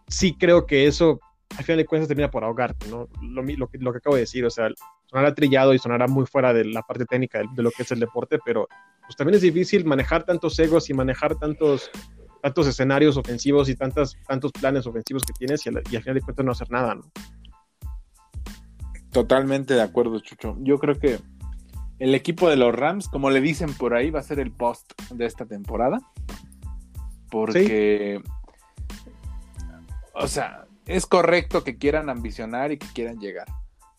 sí creo que eso, al final de cuentas, termina por ahogarte, ¿no? Lo, lo, que, lo que acabo de decir, o sea, sonará trillado y sonará muy fuera de la parte técnica de, lo que es el deporte, pero pues también es difícil manejar tantos egos y manejar tantos tantos escenarios ofensivos y tantas, tantos planes ofensivos que tienes y, al final de cuentas no hacer nada, ¿no? Totalmente de acuerdo, Chucho. Yo creo que el equipo de los Rams, como le dicen por ahí, va a ser el post de esta temporada. Porque o sea, es correcto que quieran ambicionar y que quieran llegar,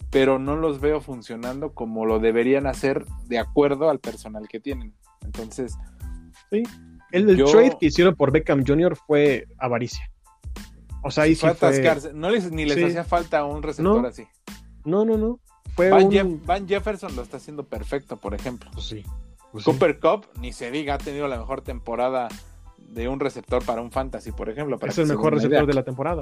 pero no los veo funcionando como lo deberían hacer de acuerdo al personal que tienen. Entonces, sí. El, trade que hicieron por Beckham Jr. fue avaricia. O sea, ahí sí fue... No les, ni les hacía falta un receptor así. No, no, no. Fue Van, Jefferson lo está haciendo perfecto, por ejemplo. Pues sí. Pues Cooper Cup, ni se diga, ha tenido la mejor temporada de un receptor para un fantasy, por ejemplo. es el mejor receptor de la temporada.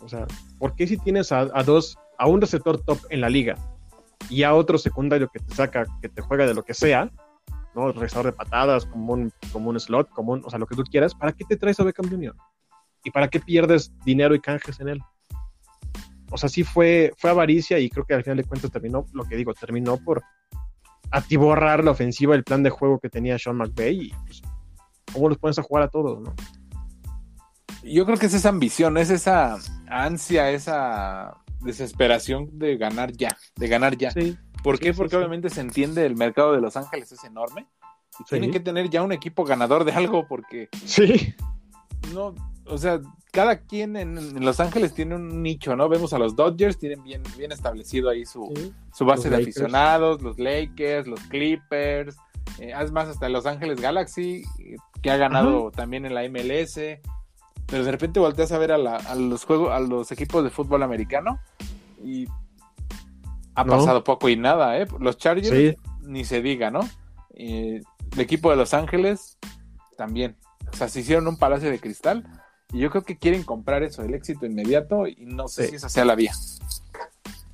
O sea, ¿por qué si tienes a, dos, a un receptor top en la liga y a otro secundario que te saca, que te juega de lo que sea, ¿no? Receptor de patadas, como un, como un slot, como un, o sea, lo que tú quieras, ¿para qué te traes a Beckham Jr.? ¿Y para qué pierdes dinero y canjes en él? O sea, sí fue, fue avaricia y creo que al final de cuentas terminó, lo que digo, terminó por atiborrar la ofensiva, el plan de juego que tenía Sean McVay y pues, cómo los pones a jugar a todos, ¿no? Yo creo que es esa ambición, es esa ansia, esa desesperación de ganar ya, de ganar ya. ¿Por qué? Porque obviamente se entiende el mercado de Los Ángeles es enorme y tienen que tener ya un equipo ganador de algo porque sí. No, o sea, cada quien en, Los Ángeles tiene un nicho, ¿no? Vemos a los Dodgers, tienen bien, bien establecido ahí su, su base de aficionados, los Lakers, los Clippers, eh, además hasta Los Ángeles Galaxy, que ha ganado también en la MLS, pero de repente volteas a ver a, los juegos, a los equipos de fútbol americano y ha pasado poco y nada, ¿eh? Los Chargers, ni se diga, ¿no? el equipo de Los Ángeles, también. O sea, se hicieron un palacio de cristal y yo creo que quieren comprar eso, el éxito inmediato, y no sé si esa sea la vía.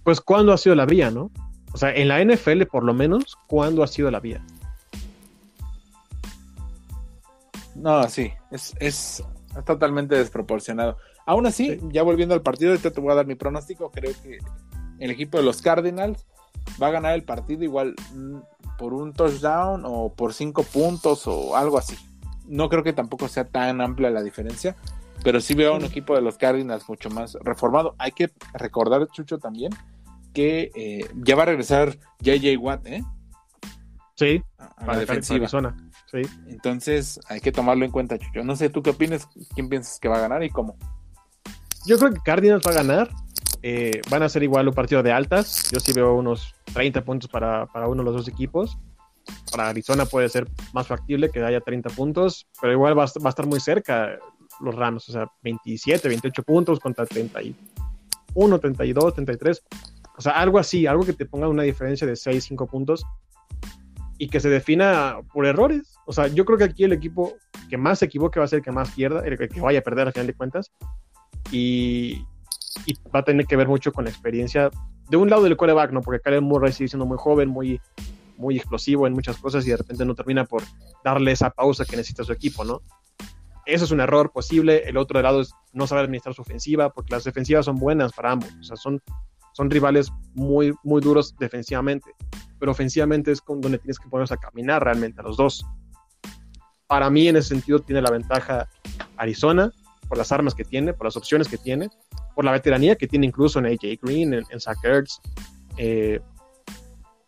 Pues, ¿cuándo ha sido la vía, no? O sea, en la NFL, por lo menos, ¿cuándo ha sido la vía? No, sí, es, es totalmente desproporcionado. Aún así, ya volviendo al partido, ahorita te voy a dar mi pronóstico. Creo que el equipo de los Cardinals va a ganar el partido igual mm, por un touchdown o por cinco puntos o algo así. No creo que tampoco sea tan amplia la diferencia, pero sí veo a un equipo de los Cardinals mucho más reformado. Hay que recordar, Chucho, también que eh, ya va a regresar JJ Watt, ¿eh? Sí, a, la defensiva. Sí. Entonces hay que tomarlo en cuenta, Chucho. No sé, ¿tú qué opinas? ¿Quién piensas que va a ganar y cómo? Yo creo que Cardinals va a ganar. Eh, van a ser igual un partido de altas. Yo sí veo unos 30 puntos para, para uno de los dos equipos. Para Arizona puede ser más factible que haya 30 puntos, pero igual va, va a estar muy cerca los Rams. O sea, 27, 28 puntos contra 31, 32, 33. O sea, algo así, algo que te ponga una diferencia de 6, 5 puntos y que se defina por errores. O sea, yo creo que aquí el equipo que más se equivoque va a ser el que más pierda, el que vaya a perder al final de cuentas. Y, y va a tener que ver mucho con la experiencia de un lado del quarterback, ¿no? Porque Kyle Murray sigue siendo muy joven, muy, muy explosivo en muchas cosas y de repente no termina por darle esa pausa que necesita su equipo, ¿no? Eso es un error posible. El otro lado es no saber administrar su ofensiva, porque las defensivas son buenas para ambos. O sea, son, son rivales muy, muy duros defensivamente. Pero ofensivamente es donde tienes que ponerse a caminar realmente a los dos. Para mí, en ese sentido, tiene la ventaja Arizona, por las armas que tiene, por las opciones que tiene, por la veteranía que tiene incluso en AJ Green, en, en Zach Ertz. Eh,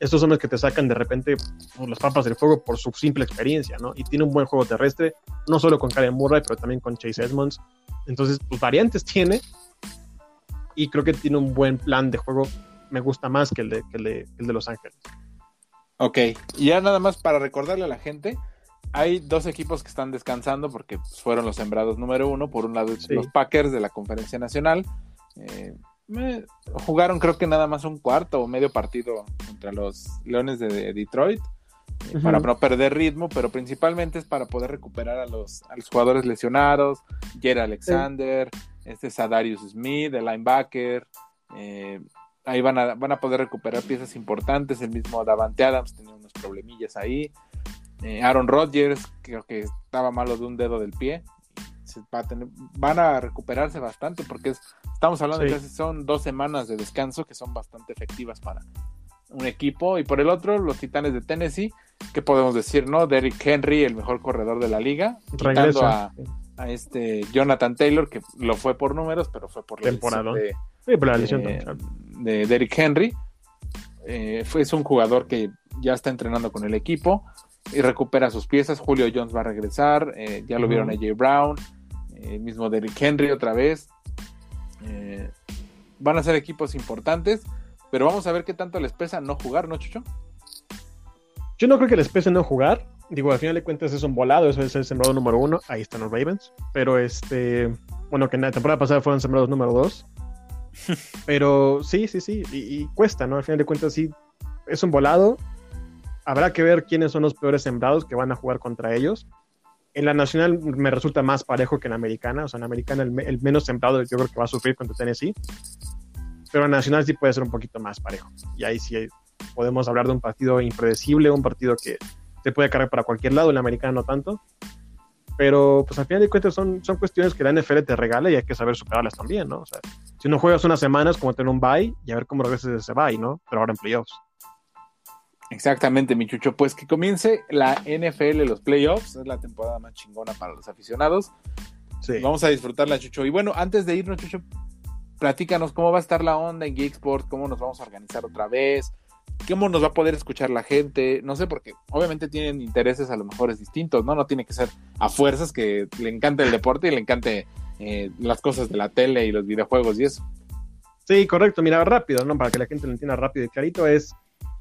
estos hombres que te sacan de repente por las papas del fuego por su simple experiencia, ¿no? Y tiene un buen juego terrestre, no solo con Karen Murray, pero también con Chase Edmonds. Entonces, pues variantes tiene y creo que tiene un buen plan de juego. Me gusta más que el de, que el de, el de Los Ángeles. Ok, y ya nada más para recordarle a la gente, hay dos equipos que están descansando porque pues, fueron los sembrados número uno. Por un lado, Sí. los Packers de la Conferencia Nacional. eh, me- jugaron creo que nada más un cuarto o medio partido contra los Leones de, de Detroit eh, para no perder ritmo, pero principalmente es para poder recuperar a los, a los jugadores lesionados, Jerry Alexander, este Sadarius Smith, el linebacker, eh, ahí van a, van a poder recuperar piezas importantes, el mismo Davante Adams tenía unos problemillas ahí, eh, Aaron Rodgers creo que estaba malo de un dedo del pie, se va a tener- van a recuperarse bastante porque es- estamos hablando Sí. de que son dos semanas de descanso que son bastante efectivas para un equipo y por el otro los Titanes de Tennessee, ¿qué podemos decir, no? Derrick Henry, el mejor corredor de la liga, Regresa. a, a este Jonathan Taylor, que lo fue por números, pero fue por la Temporadón. lesión Sí, por la lesión de, de Derrick Henry. Eh, fue, es un jugador que ya está entrenando con el equipo y recupera sus piezas. Julio Jones va a regresar, eh, ya lo vieron a Jay Brown, eh, el mismo Derrick Henry otra vez. Eh, van a ser equipos importantes, pero vamos a ver qué tanto les pesa no jugar, ¿no, Chucho? Yo no creo que les pese no jugar. Digo, al final de cuentas es un volado, eso es el sembrado número uno. Ahí están los Ravens. Pero este, bueno, que en la temporada pasada fueron sembrados número dos. Pero sí, sí, sí. Y, y cuesta, ¿no? Al final de cuentas sí, es un volado. Habrá que ver quiénes son los peores sembrados que van a jugar contra ellos. En la nacional me resulta más parejo que en la americana. O sea, en la americana el, me- el menos sembrado yo creo que va a sufrir contra Tennessee. Pero en la nacional sí puede ser un poquito más parejo. Y ahí sí podemos hablar de un partido impredecible, un partido que se puede cargar para cualquier lado, en la americana no tanto. Pero pues al final de cuentas son, son cuestiones que la NFL te regala y hay que saber superarlas también, ¿no? O sea, si no juegas unas semanas, como tener un bye y a ver cómo regresas de ese bye, ¿no? Pero ahora en playoffs. Exactamente, mi Chucho. Pues que comience la NFL, los playoffs. Es la temporada más chingona para los aficionados. Sí. Vamos a disfrutarla, Chucho. Y bueno, antes de irnos, Chucho, platícanos cómo va a estar la onda en Geeksport, cómo nos vamos a organizar otra vez, cómo nos va a poder escuchar la gente. No sé, porque obviamente tienen intereses a lo mejor es distintos, ¿no? No tiene que ser a fuerzas que le encante el deporte y le encante eh, las cosas de la tele y los videojuegos y eso. Sí, correcto. Mira, rápido, ¿no? Para que la gente lo entienda rápido y clarito, es.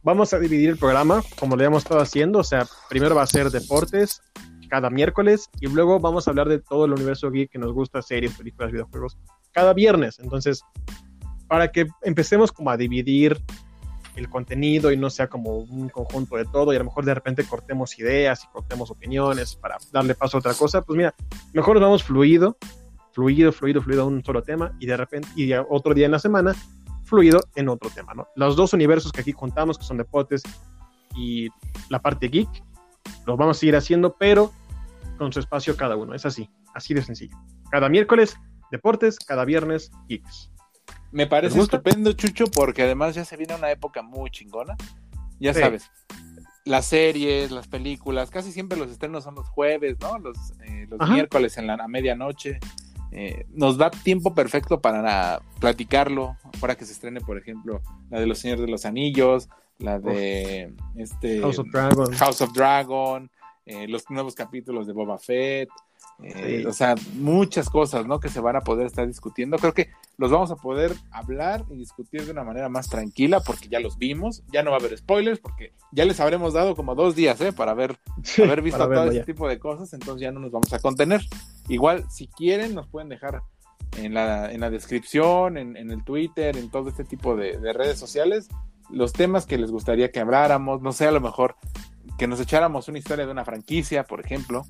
Vamos a dividir el programa como lo hemos estado haciendo. O sea, primero va a ser deportes cada miércoles y luego vamos a hablar de todo el universo geek que nos gusta, series, películas, videojuegos, cada viernes. Entonces, para que empecemos como a dividir el contenido y no sea como un conjunto de todo y a lo mejor de repente cortemos ideas y cortemos opiniones para darle paso a otra cosa, pues mira, mejor nos vamos fluido, fluido, fluido, fluido a un solo tema y de repente, y otro día en la semana, fluido en otro tema, ¿no? Los dos universos que aquí juntamos, que son deportes y la parte geek, los vamos a seguir haciendo, pero con su espacio cada uno, es así, así de sencillo. Cada miércoles, deportes, cada viernes, geeks. Me parece estupendo, Chucho, porque además ya se viene una época muy chingona. Ya Sí. sabes, las series, las películas, casi siempre los estrenos son los jueves, ¿no? Los, eh, los miércoles en la a medianoche. Eh, nos da tiempo perfecto para platicarlo. Ahora que se estrene, por ejemplo, la de Los Señores de los Anillos, la de este House of Dragon. House of Dragon, eh, los nuevos capítulos de Boba Fett, eh, sí. o sea, muchas cosas, ¿no? Que se van a poder estar discutiendo. Creo que los vamos a poder hablar y discutir de una manera más tranquila porque ya los vimos, ya no va a haber spoilers porque ya les habremos dado como dos días, ¿eh? Para ver, sí, haber visto todo ese tipo de cosas, entonces ya no nos vamos a contener. Igual, si quieren, nos pueden dejar en la, en la descripción, en, en el Twitter, en todo este tipo de, de redes sociales, los temas que les gustaría que habláramos, no sé, a lo mejor que nos echáramos una historia de una franquicia, por ejemplo,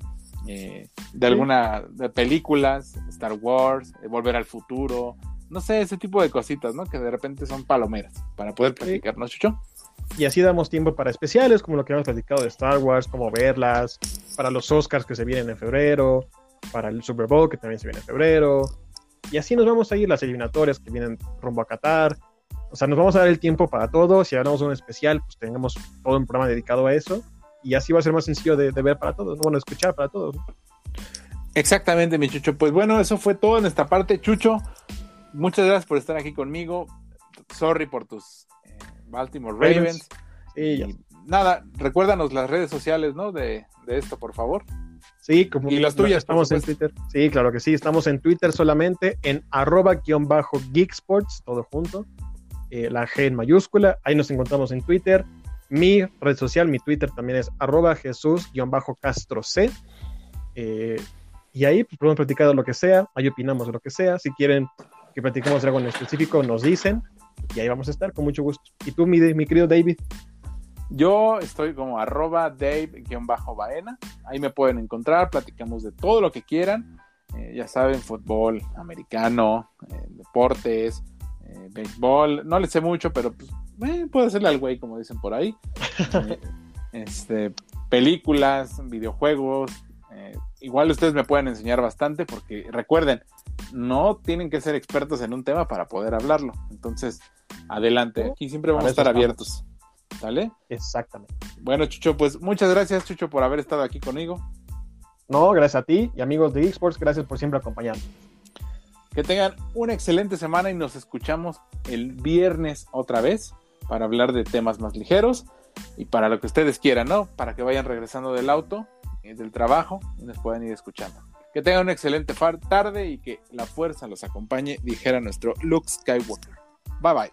eh, de alguna de películas, Star Wars, de Volver al Futuro, no sé, ese tipo de cositas, ¿no? Que de repente son palomeras para poder platicar, ¿no, Chucho? Y así damos tiempo para especiales, como lo que hemos platicado de Star Wars, como verlas, para los Oscars que se vienen en febrero, para el Super Bowl que también se viene en febrero, y así nos vamos a ir las eliminatorias que vienen rumbo a Qatar. O sea, nos vamos a dar el tiempo para todo. Si hagamos un especial, pues tengamos todo un programa dedicado a eso. Y así va a ser más sencillo de, de ver para todos, bueno, escuchar para todos. Exactamente, mi Chucho. Pues bueno, eso fue todo en esta parte. Chucho, muchas gracias por estar aquí conmigo. Sorry por tus eh, Baltimore Ravens. Sí. Y nada, recuérdanos las redes sociales, ¿no? De, de esto, por favor. Sí, como y las tuyas. Estamos en Twitter. Sí, claro que sí. Estamos en Twitter solamente en arroba guion bajo Geeksports, todo junto. Eh, la G en mayúscula. Ahí nos encontramos en Twitter. Mi red social, mi Twitter también es arroba Jesús guion bajo Castro C. Eh, y ahí pues, podemos platicar de lo que sea. Ahí opinamos de lo que sea. Si quieren que platiquemos de algo en específico, nos dicen. Y ahí vamos a estar con mucho gusto. ¿Y tú, mi, mi querido David? Yo estoy como arroba Dave-Baena. Ahí me pueden encontrar, platicamos de todo lo que quieran. Eh, ya saben, fútbol americano, eh, deportes, eh, béisbol. No le sé mucho, pero pues, eh, puedo hacerle al güey, como dicen por ahí. este, películas, videojuegos. igual ustedes me pueden enseñar bastante porque recuerden, no tienen que ser expertos en un tema para poder hablarlo. Entonces, adelante. Aquí siempre vamos a estar abiertos. ¿Sale? Exactamente. Bueno, Chucho, pues muchas gracias, Chucho, por haber estado aquí conmigo. No, gracias a ti y amigos de eSports, gracias por siempre acompañarnos. Que tengan una excelente semana y nos escuchamos el viernes otra vez para hablar de temas más ligeros y para lo que ustedes quieran, ¿no? Para que vayan regresando del auto, del trabajo y nos puedan ir escuchando. Que tengan una excelente tarde y que la fuerza los acompañe, dijera nuestro Luke Skywalker. Bye bye.